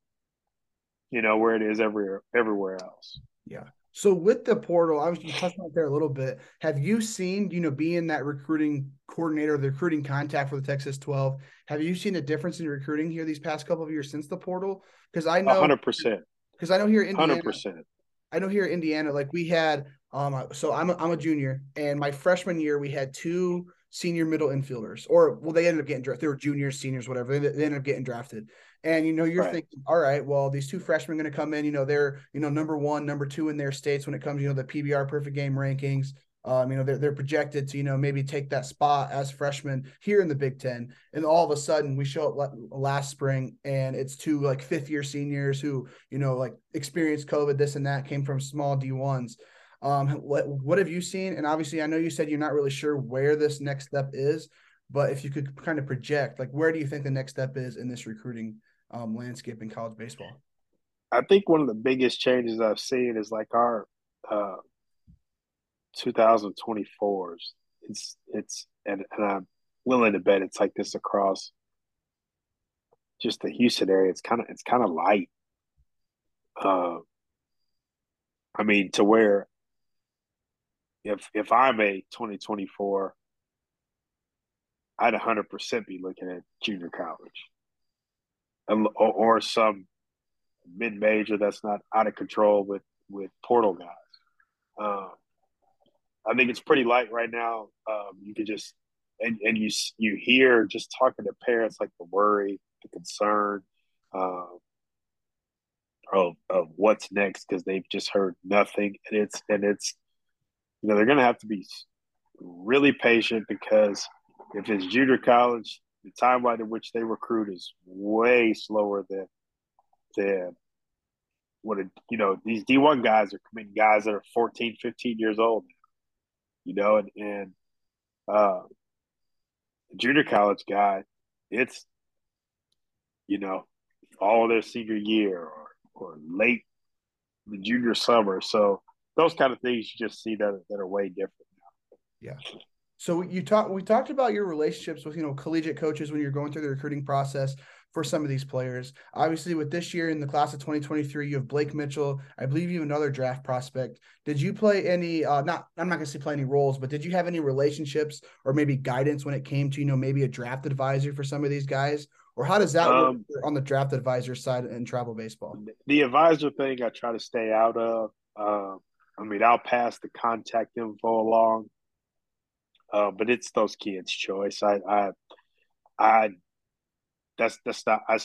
you know, where it is everywhere everywhere else. Yeah. So with the portal, I was you touched on it there a little bit. Have you seen, you know, being that recruiting coordinator, the recruiting contact for the Texas 12, have you seen a difference in recruiting here these past couple of years since the portal? Because I know 100 percent because I know here in Indiana, 100 I know here in Indiana, like we had um so I'm a, I'm a junior and my freshman year we had two senior middle infielders, or well, they ended up getting drafted. They were juniors, seniors, whatever. They, they ended up getting drafted. And you know, you're right. thinking, all right, well, these two freshmen are going to come in. You know, they're you know number one, number two in their states when it comes, you know, the PBR perfect game rankings. Um, you know, they're they're projected to you know maybe take that spot as freshmen here in the Big Ten. And all of a sudden, we show up last spring, and it's two like fifth year seniors who you know like experienced COVID, this and that, came from small D ones. Um, what what have you seen? And obviously, I know you said you're not really sure where this next step is, but if you could kind of project, like where do you think the next step is in this recruiting um, landscape in college baseball? I think one of the biggest changes I've seen is like our uh, 2024s. It's it's and, and I'm willing to bet it's like this across just the Houston area. It's kind of it's kind of light. Uh, I mean, to where if if I'm a 2024, I'd 100% be looking at junior college or, some mid major that's not out of control with with portal guys. Um, I think it's pretty light right now. Um, you could just and, and you you hear just talking to parents like the worry, the concern um, of of what's next because they've just heard nothing, and it's and it's you know, they're to have to be really patient because if it's junior college, the timeline in which they recruit is way slower than than what you know these D1 guys are committing guys that are 14, 15 years old, you know, and and uh, junior college guy, it's you know all their senior year or or late the junior summer, so those kind of things you just see that that are way different now. Yeah. So you talked we talked about your relationships with you know collegiate coaches when you're going through the recruiting process. for some of these players. Obviously, with this year in the class of 2023, you have Blake Mitchell. I believe you have another draft prospect. Did you play any? Uh, not I'm not going to say play any roles, but did you have any relationships or maybe guidance when it came to you know maybe a draft advisor for some of these guys? Or how does that um, work on the draft advisor side in travel baseball? The advisor thing I try to stay out of. Uh, I mean, I'll pass the contact info along, uh, but it's those kids' choice. I, I, I that's that's not I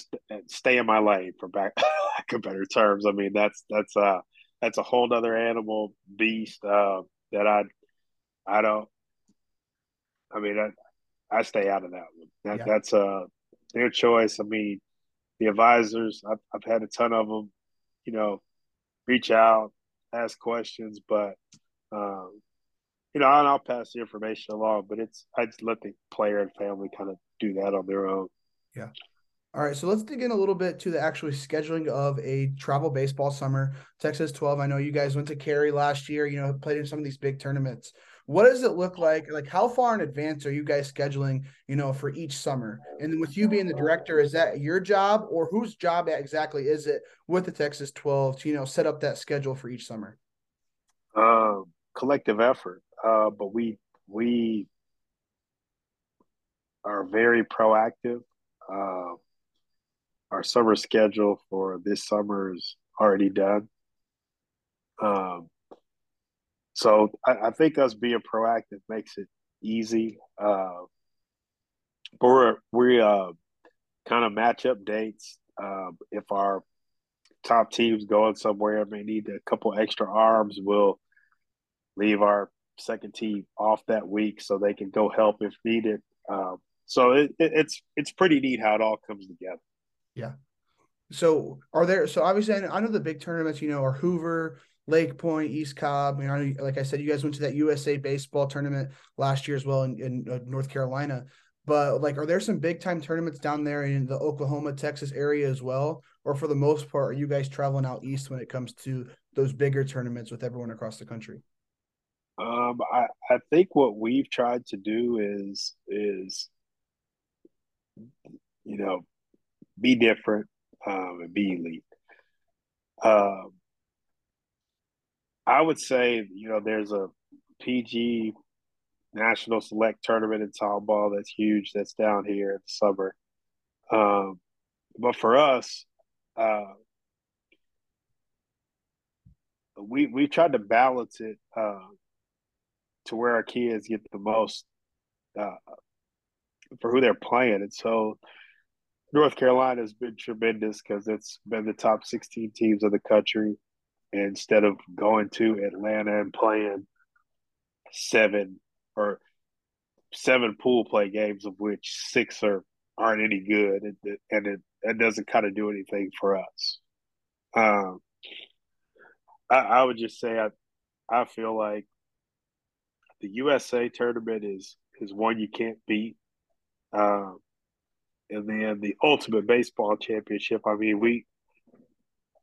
stay in my lane for back lack of better terms. I mean that's that's uh that's a whole other animal beast uh, that I I don't. I mean I I stay out of that one. That, yeah. That's uh their choice. I mean the advisors I've I've had a ton of them. You know, reach out, ask questions, but um, you know, I'll, I'll pass the information along. But it's I'd let the player and family kind of do that on their own. Yeah. All right, so let's dig in a little bit to the actual scheduling of a travel baseball summer. Texas 12. I know you guys went to Cary last year, you know, played in some of these big tournaments. What does it look like? Like, how far in advance are you guys scheduling, you know, for each summer? And then with you being the director, is that your job or whose job exactly is it with the Texas 12 to, you know, set up that schedule for each summer? Um, collective effort. Uh, but we, we are very proactive uh, our summer schedule for this summer is already done. Um, so I, I, think us being proactive makes it easy. Uh, but we're, we uh, kind of match up dates. Uh, if our top teams going somewhere may need a couple extra arms, we'll leave our second team off that week so they can go help if needed. Um, so it, it, it's it's pretty neat how it all comes together. Yeah. So are there? So obviously, I know the big tournaments. You know, are Hoover, Lake Point, East Cobb. You know, like I said, you guys went to that USA baseball tournament last year as well in, in uh, North Carolina. But like, are there some big time tournaments down there in the Oklahoma, Texas area as well? Or for the most part, are you guys traveling out east when it comes to those bigger tournaments with everyone across the country? Um, I, I think what we've tried to do is is you know, be different um, and be elite. Um, I would say, you know, there's a PG National Select Tournament in Tomball that's huge. That's down here in the summer. Um, but for us, uh, we we tried to balance it uh, to where our kids get the most uh, for who they're playing. And so North Carolina has been tremendous because it's been the top 16 teams of the country. And instead of going to Atlanta and playing seven or seven pool play games, of which six are aren't any good, and, and it, it doesn't kind of do anything for us. Um, I, I would just say I I feel like the USA tournament is is one you can't beat. Um, and then the Ultimate Baseball Championship. I mean, we.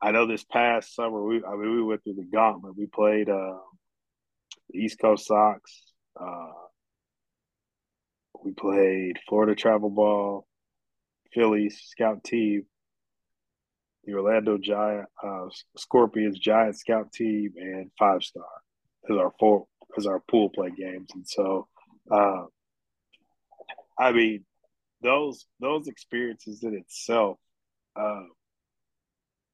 I know this past summer we. I mean, we went through the gauntlet. We played uh, the East Coast Sox. Uh, we played Florida Travel Ball, Phillies Scout Team, the Orlando Giant uh, Scorpions Giant Scout Team, and Five Star as our four as our pool play games. And so, uh, I mean, those those experiences in itself, uh,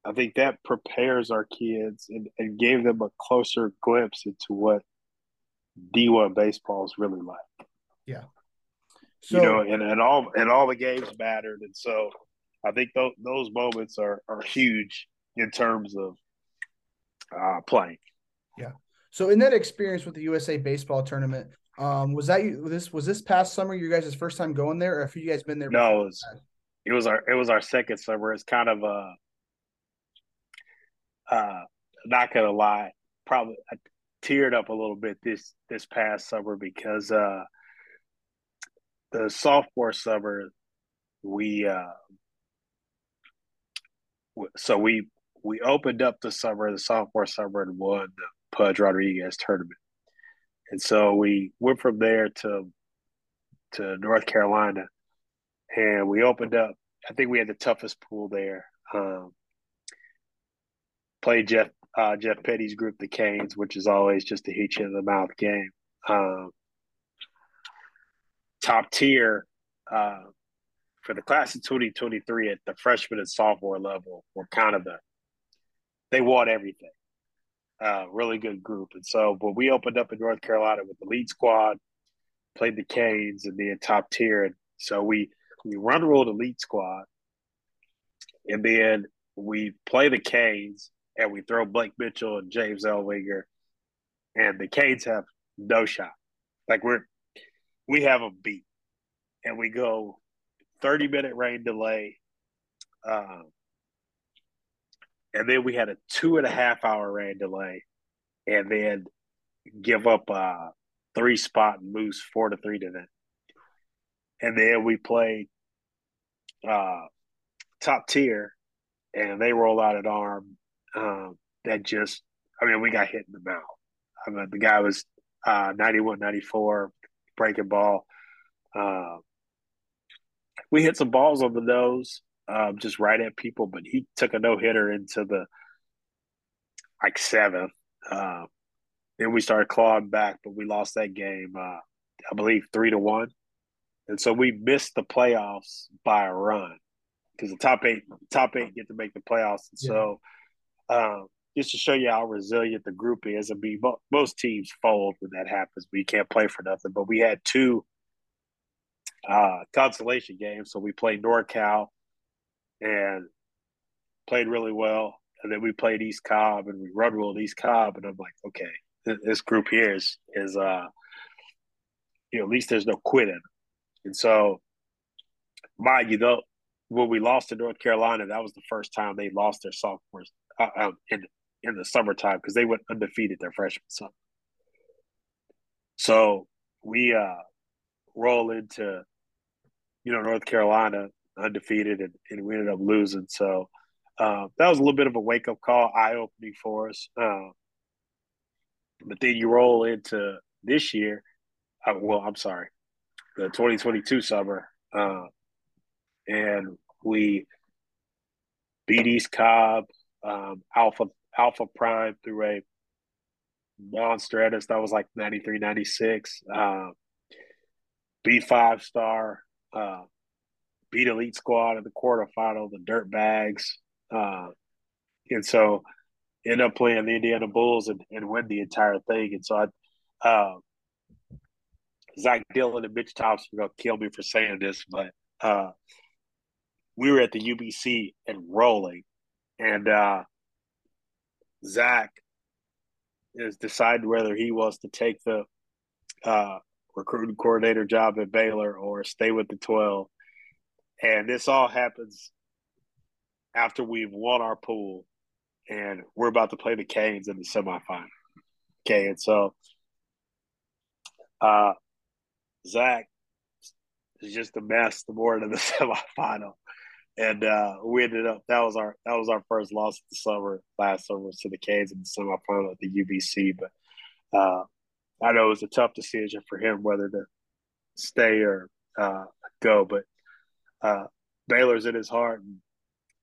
I think that prepares our kids and, and gave them a closer glimpse into what D1 baseball is really like. Yeah. So, you know, and, and all and all the games mattered, and so I think those those moments are are huge in terms of uh, playing. Yeah. So in that experience with the USA baseball tournament, um, was that you? This was this past summer you guys' first time going there, or have you guys been there? No, it was, it was, our it was our second summer. It's kind of a, uh, not gonna lie, probably I teared up a little bit this this past summer because uh, the sophomore summer we uh, so we we opened up the summer, the sophomore summer, and won the Pudge Rodriguez tournament. And so we went from there to to North Carolina, and we opened up I think we had the toughest pool there. Um, played Jeff uh, Jeff Petty's group, the Canes, which is always just a hit you in the mouth game. Um, top tier uh, for the class of 2023 at the freshman and sophomore level were kind of the they won everything. Uh, really good group, and so when we opened up in North Carolina with the Elite Squad, played the Canes and the top tier, and so we we run the Elite Squad, and then we play the Canes and we throw Blake Mitchell and James Ellwinger, and the Canes have no shot. Like we're we have a beat, and we go thirty minute rain delay, um, and then we had a two and a half hour rain delay, and then give up a three spot and lose four to three to them, and then we play uh, top tier, and they roll out an arm um, that just, I mean, we got hit in the mouth. I mean, the guy was uh, 91, 94, breaking ball. Uh, we hit some balls on the nose, um, just right at people, but he took a no hitter into the like seventh. Uh, then we started clawing back, but we lost that game, uh, I believe, three to one. And so we missed the playoffs by a run because the top eight top eight get to make the playoffs. And yeah. so um, just to show you how resilient the group is. I mean, most teams fold when that happens. We can't play for nothing. But we had two uh, consolation games. So we played NorCal and played really well. And then we played East Cobb and we run rolled East Cobb. And I'm like, okay, this group here is, is uh, you know, at least there's no quitting. And so, mind you, though, when we lost to North Carolina, that was the first time they lost their sophomores uh, um, in in the summertime because they went undefeated their freshman summer. So we uh, roll into you know North Carolina undefeated and, and we ended up losing. So uh, that was a little bit of a wake up call, eye opening for us. Uh, but then you roll into this year. Uh, well, I'm sorry, the 2022 summer, uh, and we beat East Cobb um, Alpha Alpha Prime through a monster edits that was like 93, 96. Uh, beat five star, uh, beat Elite Squad in the quarterfinal, the Dirt Bags. Uh, and so end up playing the Indiana Bulls and, and win the entire thing. And so I, uh, Zach Dillon and Mitch Thompson are going to kill me for saying this, but uh, we were at the UBC and rolling and uh, Zach is deciding whether he wants to take the uh, recruiting coordinator job at Baylor or stay with the 12. And this all happens after we've won our pool and we're about to play the Canes in the semifinal. Okay, and so uh, Zach is just a mess the morning of the semifinal and uh, we ended up that was our that was our first loss of the summer last summer to the Canes in the semifinal at the UBC. But uh, I know it was a tough decision for him whether to stay or uh, go. But uh, Baylor's in his heart, and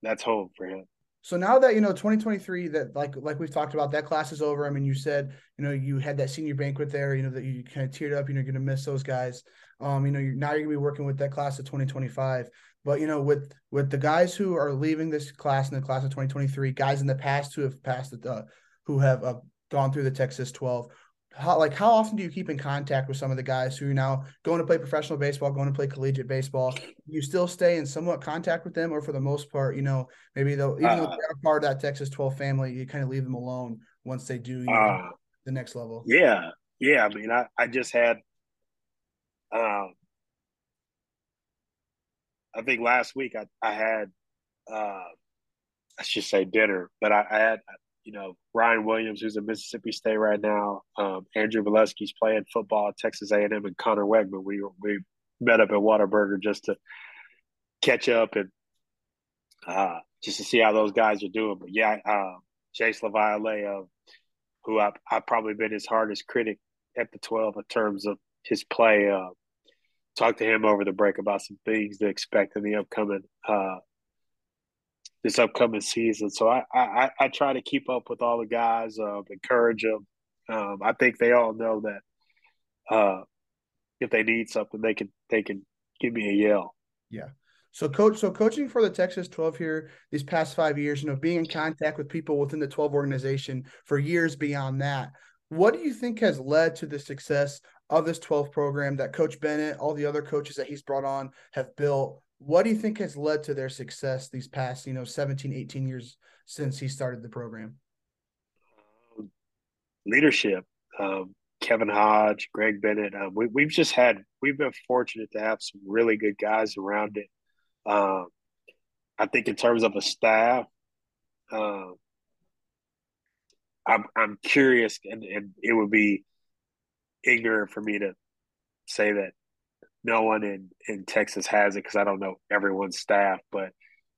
that's home for him. So now that you know 2023, that like like we've talked about, that class is over. I mean, you said you know you had that senior banquet there. You know that you kind of teared up. You know, you're to miss those guys. Um, you know, you're, now you're to be working with that class of 2025. But you know, with with the guys who are leaving this class in the class of 2023, guys in the past who have passed the uh, who have uh, gone through the Texas 12, how like how often do you keep in contact with some of the guys who are now going to play professional baseball, going to play collegiate baseball? You still stay in somewhat contact with them, or for the most part, you know, maybe though even uh, though they're part of that Texas 12 family, you kind of leave them alone once they do you know, uh, the next level. Yeah, yeah. I mean, I I just had um I think last week I, I had uh, I should say dinner, but I, I, had you know Ryan Williams, who's in Mississippi State right now. Um, Andrew Valesky's playing football at Texas A&M, and Connor Wegman. We we met up at Whataburger just to catch up and uh, just to see how those guys are doing. But yeah, uh, Jace LaViolette, uh, who I I've probably been his hardest critic at the twelve in terms of his play. Uh, talked to him over the break about some things to expect in the upcoming uh, this upcoming season. So I, I I try to keep up with all the guys, uh, encourage them. Um, I think they all know that uh, if they need something, they can they can give me a yell. Yeah. So coach, so coaching for the Texas 12 here these past five years, you know, being in contact with people within the 12 organization for years beyond that. What do you think has led to the success of this 12 program that Coach Bennett, all the other coaches that he's brought on have built? What do you think has led to their success these past, you know, 17, 18 years since he started the program? Leadership. Um, Kevin Hodge, Greg Bennett. Um, we, we've just had, we've been fortunate to have some really good guys around it. Um, I think in terms of a staff, uh, I'm I'm curious, and, and it would be ignorant for me to say that no one in in Texas has it because I don't know everyone's staff. But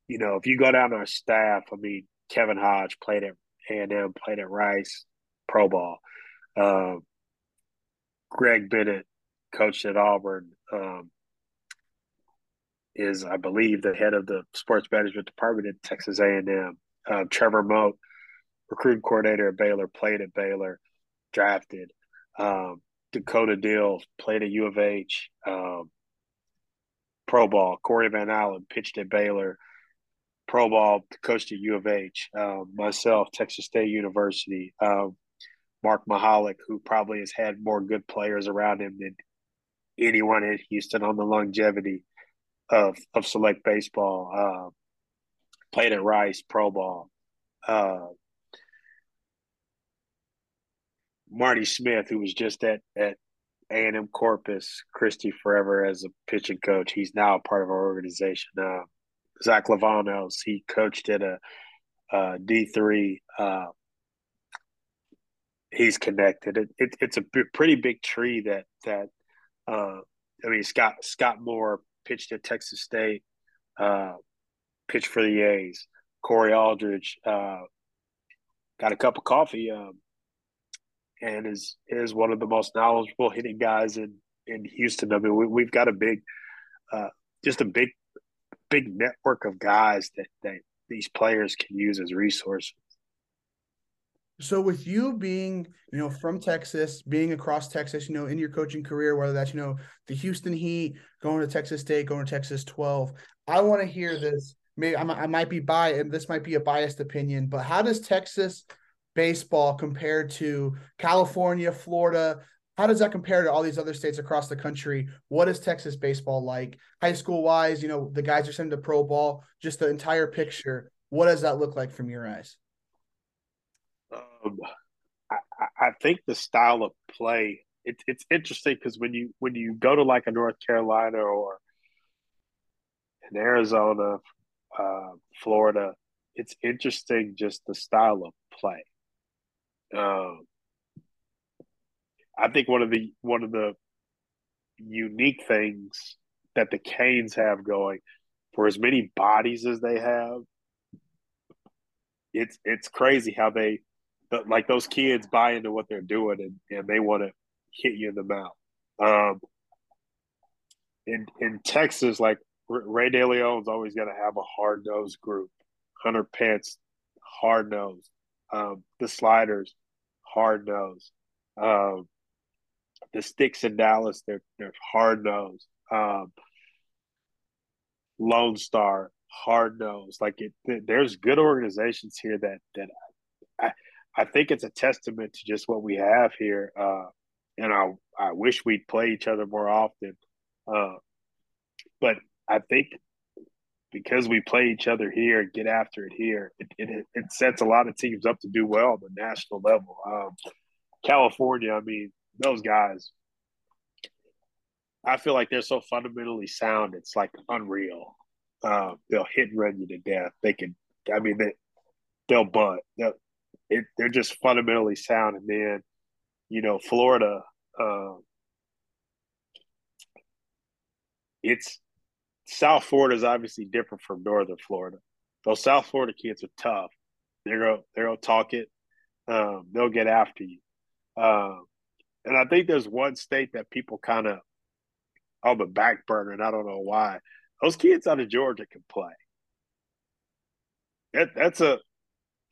you know, if you go down our staff, I mean, Kevin Hodge played at A and M, played at Rice, pro ball. Um, Greg Bennett coached at Auburn. Um, is I believe the head of the sports management department at Texas A and M. Uh, Trevor Moat, recruiting coordinator at Baylor, played at Baylor, drafted. Um, Dakota Dill played at U of H. Um, pro ball. Corey Van Allen pitched at Baylor. Pro ball, coached at U of H. Um, myself, Texas State University. Um, Mark Mahalik, who probably has had more good players around him than anyone in Houston on the longevity of of select baseball. Uh, played at Rice Pro Ball. Uh, Marty Smith, who was just at at A and M Corpus Christi forever as a pitching coach, he's now a part of our organization. Uh, Zach Lavanos, he coached at a D three. Uh, he's connected. It, it, it's a b- pretty big tree that that uh, I mean Scott Scott Moore pitched at Texas State, uh, pitched for the A's. Corey Aldridge uh, got a cup of coffee um, and is is one of the most knowledgeable hitting guys in in Houston. I mean, we, we've got a big, uh, just a big, big network of guys that that these players can use as resources. So with you being, you know, from Texas, being across Texas, you know, in your coaching career, whether that's, you know, the Houston Heat, going to Texas State, going to Texas 12, I want to hear this. Maybe I might be biased, and this might be a biased opinion, but how does Texas baseball compared to California, Florida? How does that compare to all these other states across the country? What is Texas baseball like, high school wise? You know, the guys are sending to pro ball, just the entire picture. What does that look like from your eyes? Um, I, I think the style of play it, it's interesting because when you when you go to like a North Carolina or in Arizona, uh, Florida, it's interesting just the style of play. Um, I think one of the one of the unique things that the Canes have going for as many bodies as they have, it's it's crazy how they like those kids buy into what they're doing and, and they want to hit you in the mouth. Um, in in Texas, like Ray DeLeon's always got to have a hard nosed group. Hunter Pence, hard nosed. Um, the sliders, hard nosed. Um, the sticks in Dallas, they're they're hard nosed. Um, Lone Star, hard nosed. Like it, there's good organizations here that that I, I think it's a testament to just what we have here. Uh, and I I wish we'd play each other more often. Uh, but I think because we play each other here, and get after it here, it, it, it sets a lot of teams up to do well on the national level. Um, California, I mean, those guys, I feel like they're so fundamentally sound. It's like unreal. Uh, they'll hit run you to death. They can, I mean, they, they'll bunt. They'll, it, they're just fundamentally sound. And then, you know, Florida, uh, it's South Florida is obviously different from Northern Florida. Those South Florida kids are tough. They're gonna they're gonna talk it. Um, they'll get after you. Um, and I think there's one state that people kind of on the back burner, and I don't know why. Those kids out of Georgia can play. That that's a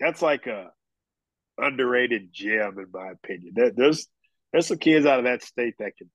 that's like a underrated gem in my opinion. There, there's there's some kids out of that state that can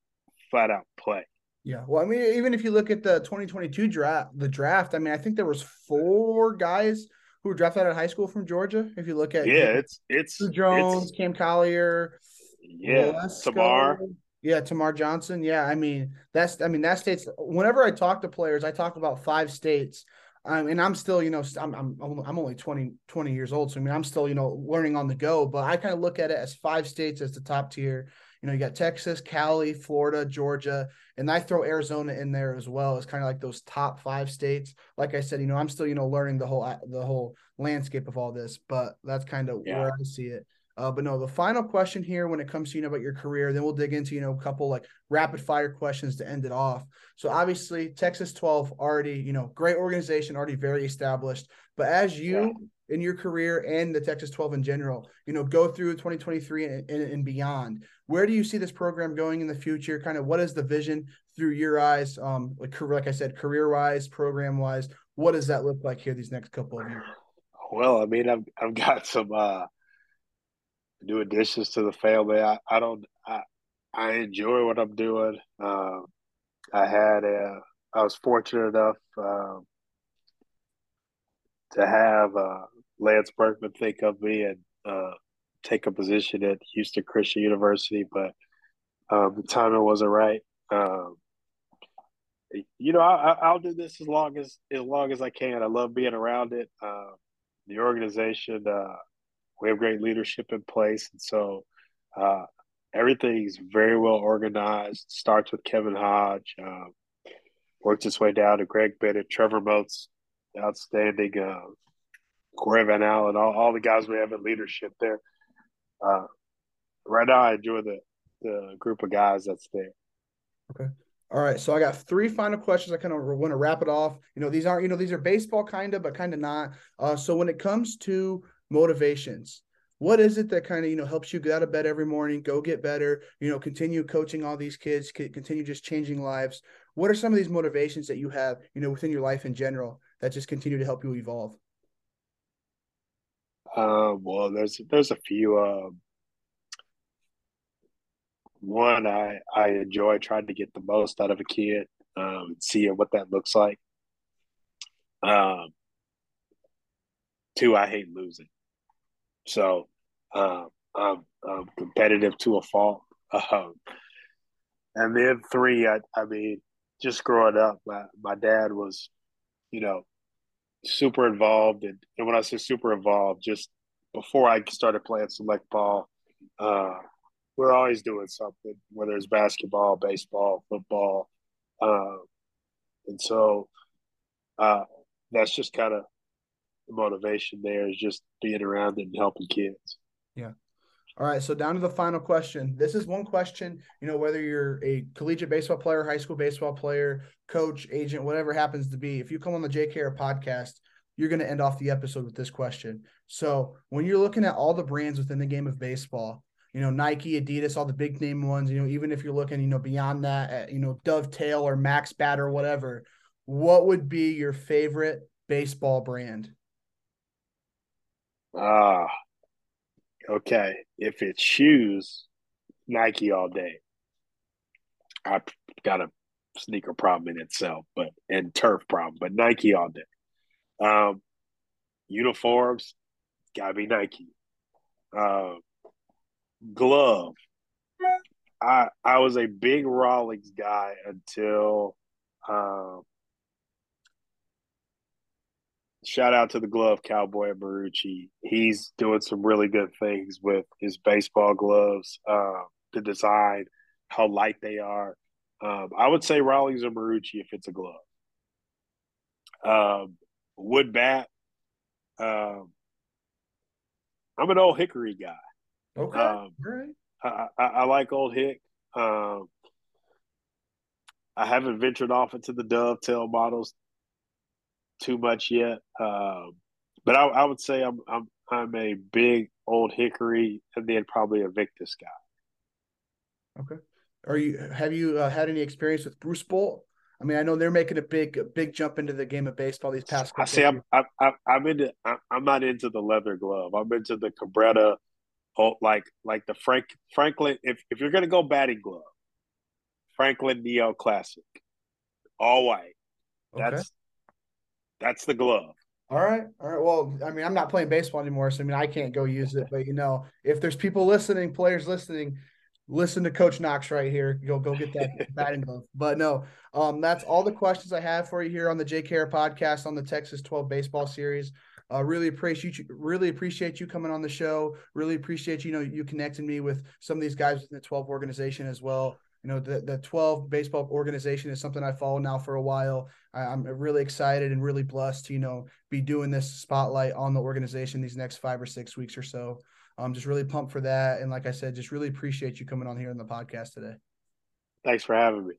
flat out play. Yeah, well, I mean, even if you look at the 2022 draft, the draft, I mean, I think there was four guys who were drafted out of high school from Georgia. If you look at yeah, it's it's Jones, it's, Cam Collier, yeah, Lesko, Termarr, yeah, Termarr Johnson. Yeah, I mean, that's I mean that states. Whenever I talk to players, I talk about five states um, and I'm still, you know, I'm, I'm I'm only 20, 20 years old, so I mean, I'm still, you know, learning on the go. But I kind of look at it as five states as the top tier. You know, you got Texas, Cali, Florida, Georgia, and I throw Arizona in there as well as kind of like those top five states. Like I said, you know, I'm still, you know, learning the whole the whole landscape of all this, but that's kind of yeah. where I see it. Uh, but no, the final question here when it comes to you know about your career, then we'll dig into you know a couple like rapid fire questions to end it off. So obviously Texas 12 already you know great organization, already very established. But as you yeah. In your career and the Texas 12 in general, you know go through 2023 and, and, and, beyond, where do you see this program going in the future? Kind of what is the vision through your eyes? Um, like like I said, career wise, program wise, what does that look like here these next couple of years? Well, I mean, I've I've got some. uh new additions to the family. I, I don't I I enjoy what I'm doing. Um, I had a I was fortunate enough um, to have uh, Lance Berkman think of me and uh, take a position at Houston Christian University, but um, the timing wasn't right. Um, you know, I, will do this as long as as long as I can. I love being around it. Uh, the organization, uh, we have great leadership in place, and so uh, everything's very well organized. Starts with Kevin Hodge, uh, works its way down to Greg Bennett, Trevor Moats, outstanding, uh, Corey Van Allen, all, all the guys we have in leadership there. Uh, right now, I enjoy the the group of guys that's there. Okay. All right, so I got three final questions. I kind of want to wrap it off. You know, these aren't, you know, these are baseball kind of, but kind of not. Uh, so when it comes to motivations what is it that kind of you know helps you get out of bed every morning go get better you know continue coaching all these kids continue just changing lives what are some of these motivations that you have you know within your life in general that just continue to help you evolve uh, well there's there's a few uh, one i i enjoy trying to get the most out of a kid um, seeing what that looks like um, two i hate losing so um, I'm, I'm, competitive to a fault. Um, and then three, I, I mean, just growing up, my, my dad was, you know, super involved. And, and when I say super involved, just before I started playing select ball, uh, we're always doing something, whether it's basketball, baseball, football. Uh, and so uh, that's just kind of the motivation there is just being around it and helping kids. Yeah. All right, so down to the final question. This is one question, you know, whether you're a collegiate baseball player, high school baseball player, coach, agent, whatever happens to be. If you come on the JKR podcast, you're going to end off the episode with this question. So, when you're looking at all the brands within the game of baseball, you know, Nike, Adidas, all the big name ones, you know, even if you're looking, you know, beyond that, at, you know, Dovetail or Max Bat or whatever, what would be your favorite baseball brand? Ah, okay. If it's shoes, Nike all day. I got a sneaker problem in itself, but and turf problem, but Nike all day. Um, uniforms, gotta be Nike. Uh, glove. I I was a big Rawlings guy until um, shout out to the glove cowboy Marucci. He's doing some really good things with his baseball gloves, uh, the design, how light they are. Um, I would say Rawlings or Marucci if it's a glove. Um, wood bat. Um, I'm an old Hickory guy. Okay, um, right. I, I, I, like old Hick. Um, I haven't ventured off into the dovetail models too much yet. Um, but I, I, would say I'm I'm I'm a big old hickory and then probably a Victus guy. Okay. are you have you uh, had any experience with Bruce Bolt? I mean, I know they're making a big, a big jump into the game of baseball these past. I see. I'm, I'm, I'm into. I'm not into the leather glove. I'm into the Cabrera, oh, like, like the Frank Franklin. If if you're gonna go batting glove, Franklin Neo Classic, all white. That's okay. That's the glove. All right. All right. Well, I mean, I'm not playing baseball anymore, so I mean, I can't go use it. But you know, if there's people listening, players listening, listen to Coach Knox right here. Go go get that batting glove. But no, um, that's all the questions I have for you here on the JKR podcast on the Texas 12 baseball series. Uh, really appreciate you. Really appreciate you coming on the show. Really appreciate you know you connecting me with some of these guys in the 12 organization as well. You know the the 12 baseball organization is something I follow now for a while. I, I'm really excited and really blessed to you know be doing this spotlight on the organization these next five or six weeks or so. I'm just really pumped for that. And like I said, just really appreciate you coming on here on the podcast today. Thanks for having me.